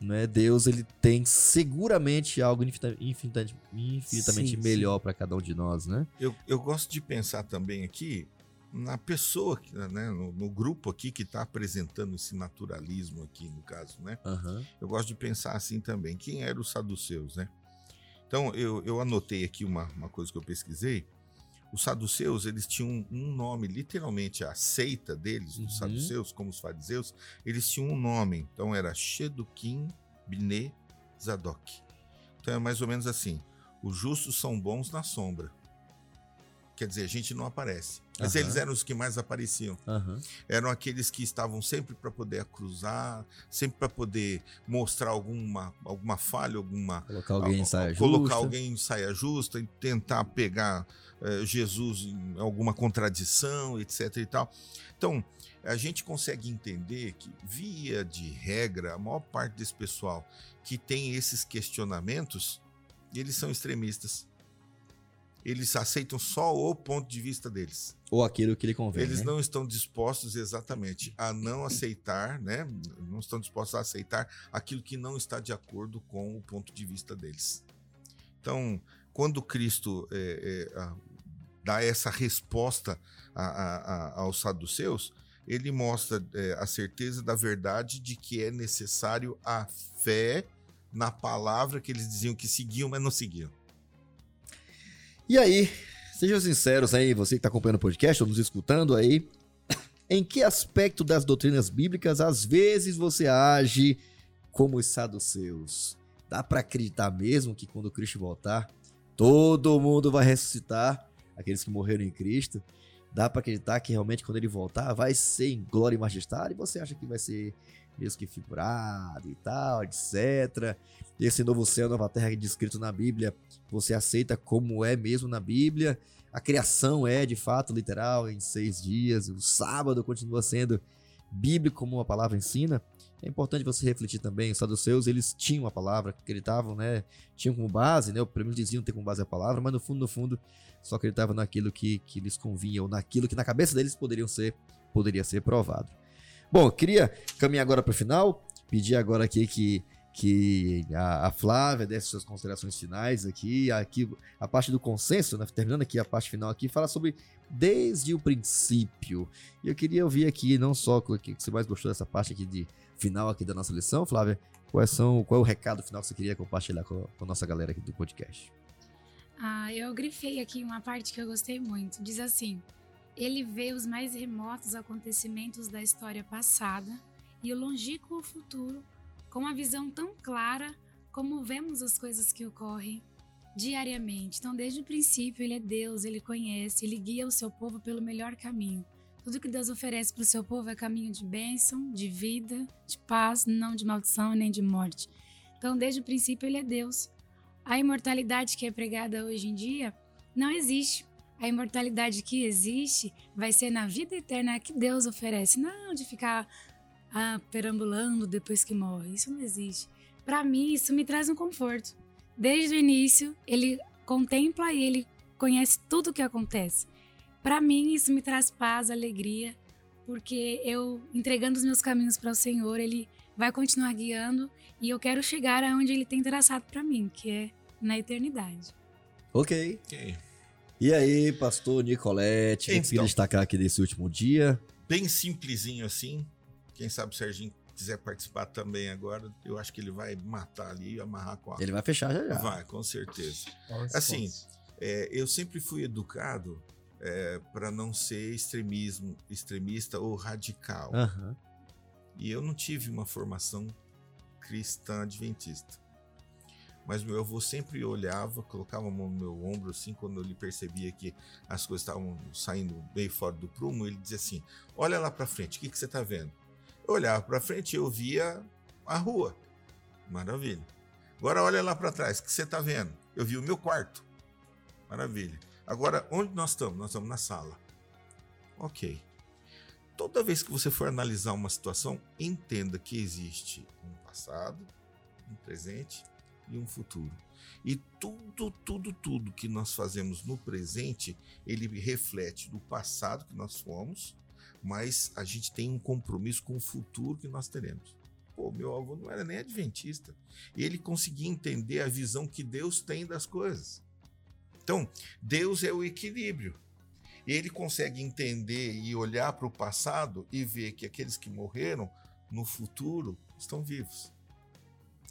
Né? Deus, ele tem seguramente algo infinitamente, infinitamente sim, melhor para cada um de nós, né? Eu, eu gosto de pensar também aqui na pessoa, né, no, no grupo aqui que está apresentando esse naturalismo aqui, no caso, né? Uhum. Eu gosto de pensar assim também. Quem eram os saduceus, né? Então, eu, eu anotei aqui uma, uma coisa que eu pesquisei. Os saduceus, eles tinham um nome, literalmente a seita deles, uhum. os saduceus, como os fariseus, eles tinham um nome. Então, era Shedukim Bine Zadok. Então, é mais ou menos assim. Os justos são bons na sombra. Quer dizer, a gente não aparece. Mas uhum. eles eram os que mais apareciam. Uhum. Eram aqueles que estavam sempre para poder cruzar, sempre para poder mostrar alguma, alguma falha, alguma. Colocar alguém em saia colocar justa. alguém em saia justa e tentar pegar eh, Jesus em alguma contradição, etc. e tal. Então, a gente consegue entender que, via de regra, a maior parte desse pessoal que tem esses questionamentos, eles são extremistas eles aceitam só o ponto de vista deles. Ou aquilo que lhe convém. Eles né? não estão dispostos exatamente a não aceitar, né? Não estão dispostos a aceitar aquilo que não está de acordo com o ponto de vista deles. Então, quando Cristo é, é, a, dá essa resposta a, a, aos saduceus, ele mostra é, a certeza da verdade de que é necessário a fé na palavra que eles diziam que seguiam, mas não seguiam. E aí, sejam sinceros aí, você que está acompanhando o podcast ou nos escutando aí, em que aspecto das doutrinas bíblicas às vezes você age como os saduceus? Dá para acreditar mesmo que quando Cristo voltar, todo mundo vai ressuscitar, aqueles que morreram em Cristo? Dá para acreditar que realmente quando ele voltar vai ser em glória e majestade? E você acha que vai ser mesmo que figurado e tal, etc. Esse novo céu, nova terra descrito na Bíblia, você aceita como é mesmo na Bíblia? A criação é de fato literal em seis dias, o sábado continua sendo bíblico como a palavra ensina. É importante você refletir também, os saduceus, eles tinham a palavra, acreditavam, né? Tinham como base, né? Pelo menos diziam ter como base a palavra, mas no fundo, no fundo, só acreditavam naquilo que, que lhes convinha, ou naquilo que na cabeça deles poderiam ser, poderia ser provado. Bom, queria caminhar agora para o final, pedir agora aqui que que a, a, Flávia desse suas considerações finais aqui, aqui a parte do consenso, né? terminando aqui a parte final aqui, fala sobre desde o princípio. E eu queria ouvir aqui não só o que você mais gostou dessa parte aqui de final aqui da nossa lição, Flávia, quais são, qual é o recado final que você queria compartilhar com, com a nossa galera aqui do podcast? Ah, eu grifei aqui uma parte que eu gostei muito. Diz assim: ele vê os mais remotos acontecimentos da história passada e o longínquo futuro com uma visão tão clara como vemos as coisas que ocorrem diariamente. Então, desde o princípio, ele é Deus, ele conhece, ele guia o seu povo pelo melhor caminho. Tudo que Deus oferece para o seu povo é caminho de bênção, de vida, de paz, não de maldição nem de morte. Então, desde o princípio, ele é Deus. A imortalidade que é pregada hoje em dia não existe. A imortalidade que existe vai ser na vida eterna que Deus oferece, não de ficar ah, perambulando depois que morre. Isso não existe. Para mim, isso me traz um conforto. Desde o início, ele contempla e ele conhece tudo o que acontece. Para mim, isso me traz paz, alegria, porque eu entregando os meus caminhos para o Senhor, ele vai continuar guiando e eu quero chegar aonde ele tem traçado para mim, que é na eternidade. Ok. E aí, pastor Nicolete, então. destacar aqui desse último dia? bem simplesinho assim. Quem sabe o Serginho quiser participar também agora, eu acho que ele vai matar ali e amarrar com a. Ele vai fechar já já. Vai, com certeza. Assim, é, eu sempre fui educado é, para não ser extremismo, extremista ou radical. Aham. E eu não tive uma formação cristã adventista. Mas meu avô sempre olhava, colocava a mão no meu ombro, assim, quando ele percebia que as coisas estavam saindo bem fora do prumo, ele dizia assim: Olha lá para frente, o que, que você está vendo? Eu olhava para frente e eu via a rua. Maravilha. Agora olha lá para trás, o que você está vendo? Eu vi o meu quarto. Maravilha. Agora, onde nós estamos? Nós estamos na sala. Ok. Toda vez que você for analisar uma situação, entenda que existe um passado, um presente e um futuro. E tudo, tudo, tudo que nós fazemos no presente, ele reflete do passado que nós fomos, mas a gente tem um compromisso com o futuro que nós teremos. Pô, meu avô não era nem adventista. Ele conseguia entender a visão que Deus tem das coisas. Então, Deus é o equilíbrio. Ele consegue entender e olhar para o passado e ver que aqueles que morreram no futuro estão vivos.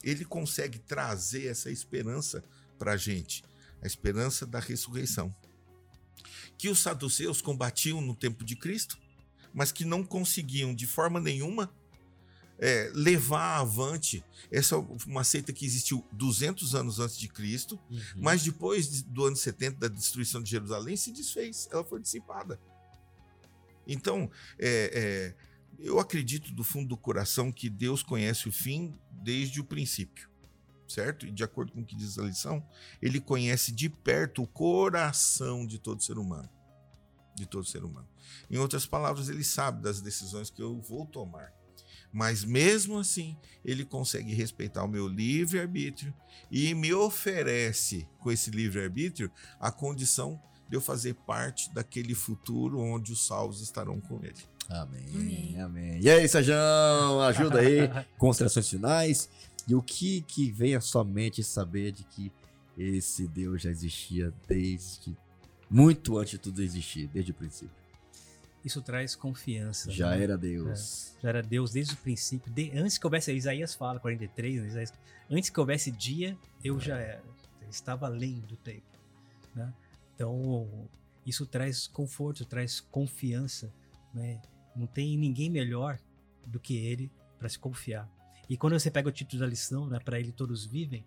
Ele consegue trazer essa esperança para a gente, a esperança da ressurreição. Que os saduceus combatiam no tempo de Cristo, mas que não conseguiam de forma nenhuma é, levar avante essa uma seita que existiu 200 anos antes de Cristo, Uhum. mas depois de- do ano 70 da destruição de Jerusalém se desfez, ela foi dissipada. Então, é, é, eu acredito do fundo do coração que Deus conhece o fim desde o princípio, certo? E de acordo com o que diz a lição, ele conhece de perto o coração de todo ser humano. De todo ser humano. Em outras palavras, ele sabe das decisões que eu vou tomar. Mas mesmo assim, ele consegue respeitar o meu livre-arbítrio e me oferece, com esse livre-arbítrio, a condição de eu fazer parte daquele futuro onde os salvos estarão com ele. Amém, Amém. amém. E aí, Sajão, ajuda aí, (laughs) considerações finais. E o que, que vem à sua mente saber de que esse Deus já existia desde muito antes de tudo existir, desde o princípio. Isso traz confiança. Já né? era Deus. Já era Deus desde o princípio. De- antes que houvesse, Isaías fala, 43, né, Isaías, antes que houvesse dia, eu já era. Eu estava além do tempo. né? Então, isso traz conforto, traz confiança. Né? Não tem ninguém melhor do que ele para se confiar. E quando você pega o título da lição, né, para ele todos vivem,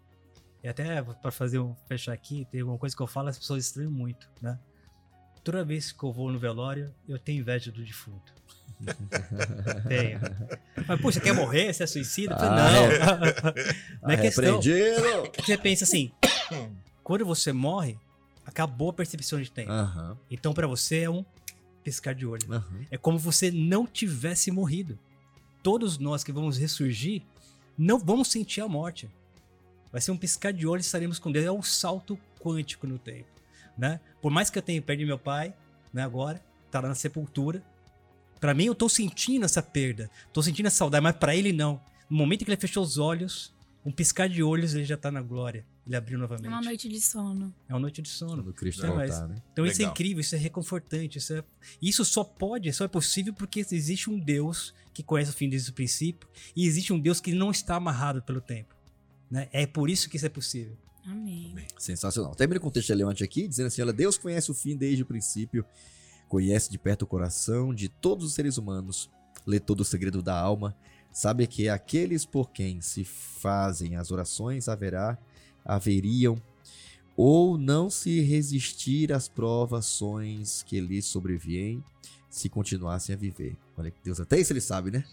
e até para fazer um fechar aqui, tem uma coisa que eu falo, as pessoas estranham muito, né? Toda vez que eu vou no velório, eu tenho inveja do defunto. (laughs) Tenho. Mas, você quer morrer? Você é suicida? Ah, não. (laughs) Não é questão. Você pensa assim, (coughs) quando você morre, acabou a percepção de tempo. Aham, Então, pra você é um piscar de olho. aham. É como você não tivesse morrido. Todos nós que vamos ressurgir, não vamos sentir a morte. Vai ser um piscar de olho e estaremos com Deus. É um salto quântico no tempo. Né? Por mais que eu tenha perdido meu pai, né, agora, tá lá na sepultura. Pra mim, eu tô sentindo essa perda. Tô sentindo essa saudade, mas pra ele não. No momento que ele fechou os olhos, um piscar de olhos, ele já tá na glória. Ele abriu novamente. É uma noite de sono. É uma noite de sono. Quando Cristo mas- voltar, né? Então isso é Legal. incrível, isso é reconfortante, isso, é... isso só pode, só é possível porque existe um Deus que conhece o fim desde o princípio e existe um Deus que não está amarrado pelo tempo. Né? É por isso que isso é possível. Amém. Sensacional. Termina com o texto relevante aqui, dizendo assim: olha, Deus conhece o fim desde o princípio, conhece de perto o coração de todos os seres humanos, lê todo o segredo da alma, sabe que aqueles por quem se fazem as orações haverá, haveriam, ou não se resistir às provações que lhes sobrevêm se continuassem a viver. Olha que Deus, até isso ele sabe, né?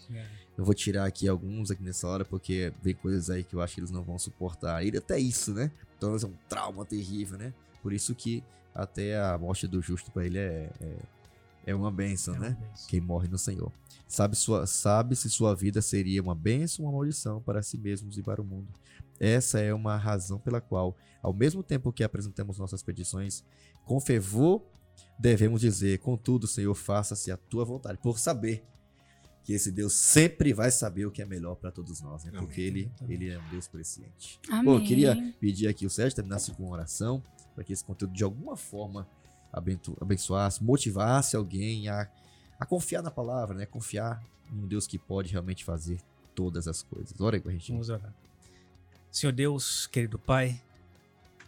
Eu vou tirar aqui alguns aqui nessa hora, porque vem coisas aí que eu acho que eles não vão suportar. E até isso, né? Então é um trauma terrível, né? Por isso que até a morte do justo para ele é, é, é uma bênção, É né? uma bênção. Quem morre no Senhor. Sabe, sua, sabe se sua vida seria uma bênção ou uma maldição para si mesmos e para o mundo. Essa é uma razão pela qual, ao mesmo tempo que apresentamos nossas petições com fervor, devemos dizer, contudo, Senhor, faça-se a tua vontade, por saber que esse Deus sempre vai saber o que é melhor para todos nós, né? Porque ele, ele é um Deus presciente. Amém. Bom, eu queria pedir aqui o Sérgio terminasse com uma oração, para que esse conteúdo de alguma forma abenço- abençoasse, motivasse alguém a, a confiar na palavra, né? Confiar em um Deus que pode realmente fazer todas as coisas. Ora aí com a gente. Vamos orar. Senhor Deus, querido Pai,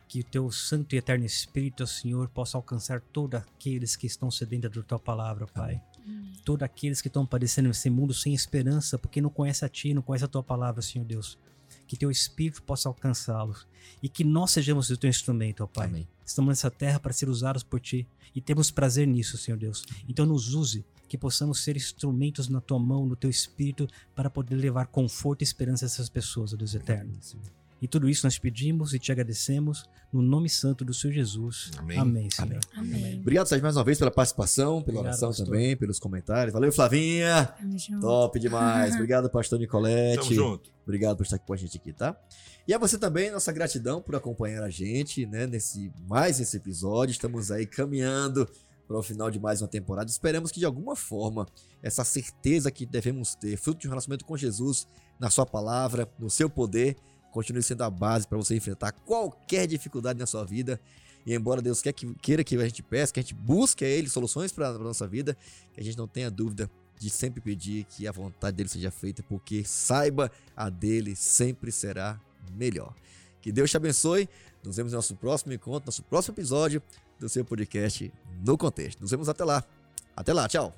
que o teu santo e eterno Espírito, Senhor, possa alcançar todos aqueles que estão sedentos da tua palavra, Pai. Amém. Todos aqueles que estão padecendo nesse mundo sem esperança, porque não conhece a Ti, não conhece a Tua palavra, Senhor Deus. Que Teu Espírito possa alcançá-los e que nós sejamos o Teu instrumento, ó Pai. Amém. Estamos nessa terra para ser usados por Ti e temos prazer nisso, Senhor Deus. Então nos use, que possamos ser instrumentos na Tua mão, no Teu Espírito, para poder levar conforto e esperança a essas pessoas, ó Deus eterno. E tudo isso nós pedimos e te agradecemos no nome santo do Senhor Jesus. Amém. Amém, Senhor. Amém. Obrigado, Sérgio, mais uma vez pela participação, pela Obrigado, oração pastor. também, pelos comentários. Valeu, Flavinha! Top demais. (laughs) Obrigado, pastor Nicolete. Tamo junto. Obrigado por estar aqui com a gente aqui, tá? E a você também, nossa gratidão por acompanhar a gente, né, nesse mais esse episódio. Estamos aí caminhando para o final de mais uma temporada. Esperamos que de alguma forma essa certeza que devemos ter, fruto de um relacionamento com Jesus, na sua palavra, no seu poder, continue sendo a base para você enfrentar qualquer dificuldade na sua vida. E embora Deus quer que, queira que a gente peça, que a gente busque a Ele soluções para a nossa vida, que a gente não tenha dúvida de sempre pedir que a vontade dele seja feita, porque saiba, a dele sempre será melhor. Que Deus te abençoe. Nos vemos no nosso próximo encontro, nosso próximo episódio do seu podcast No Contexto. Nos vemos até lá. Até lá, tchau.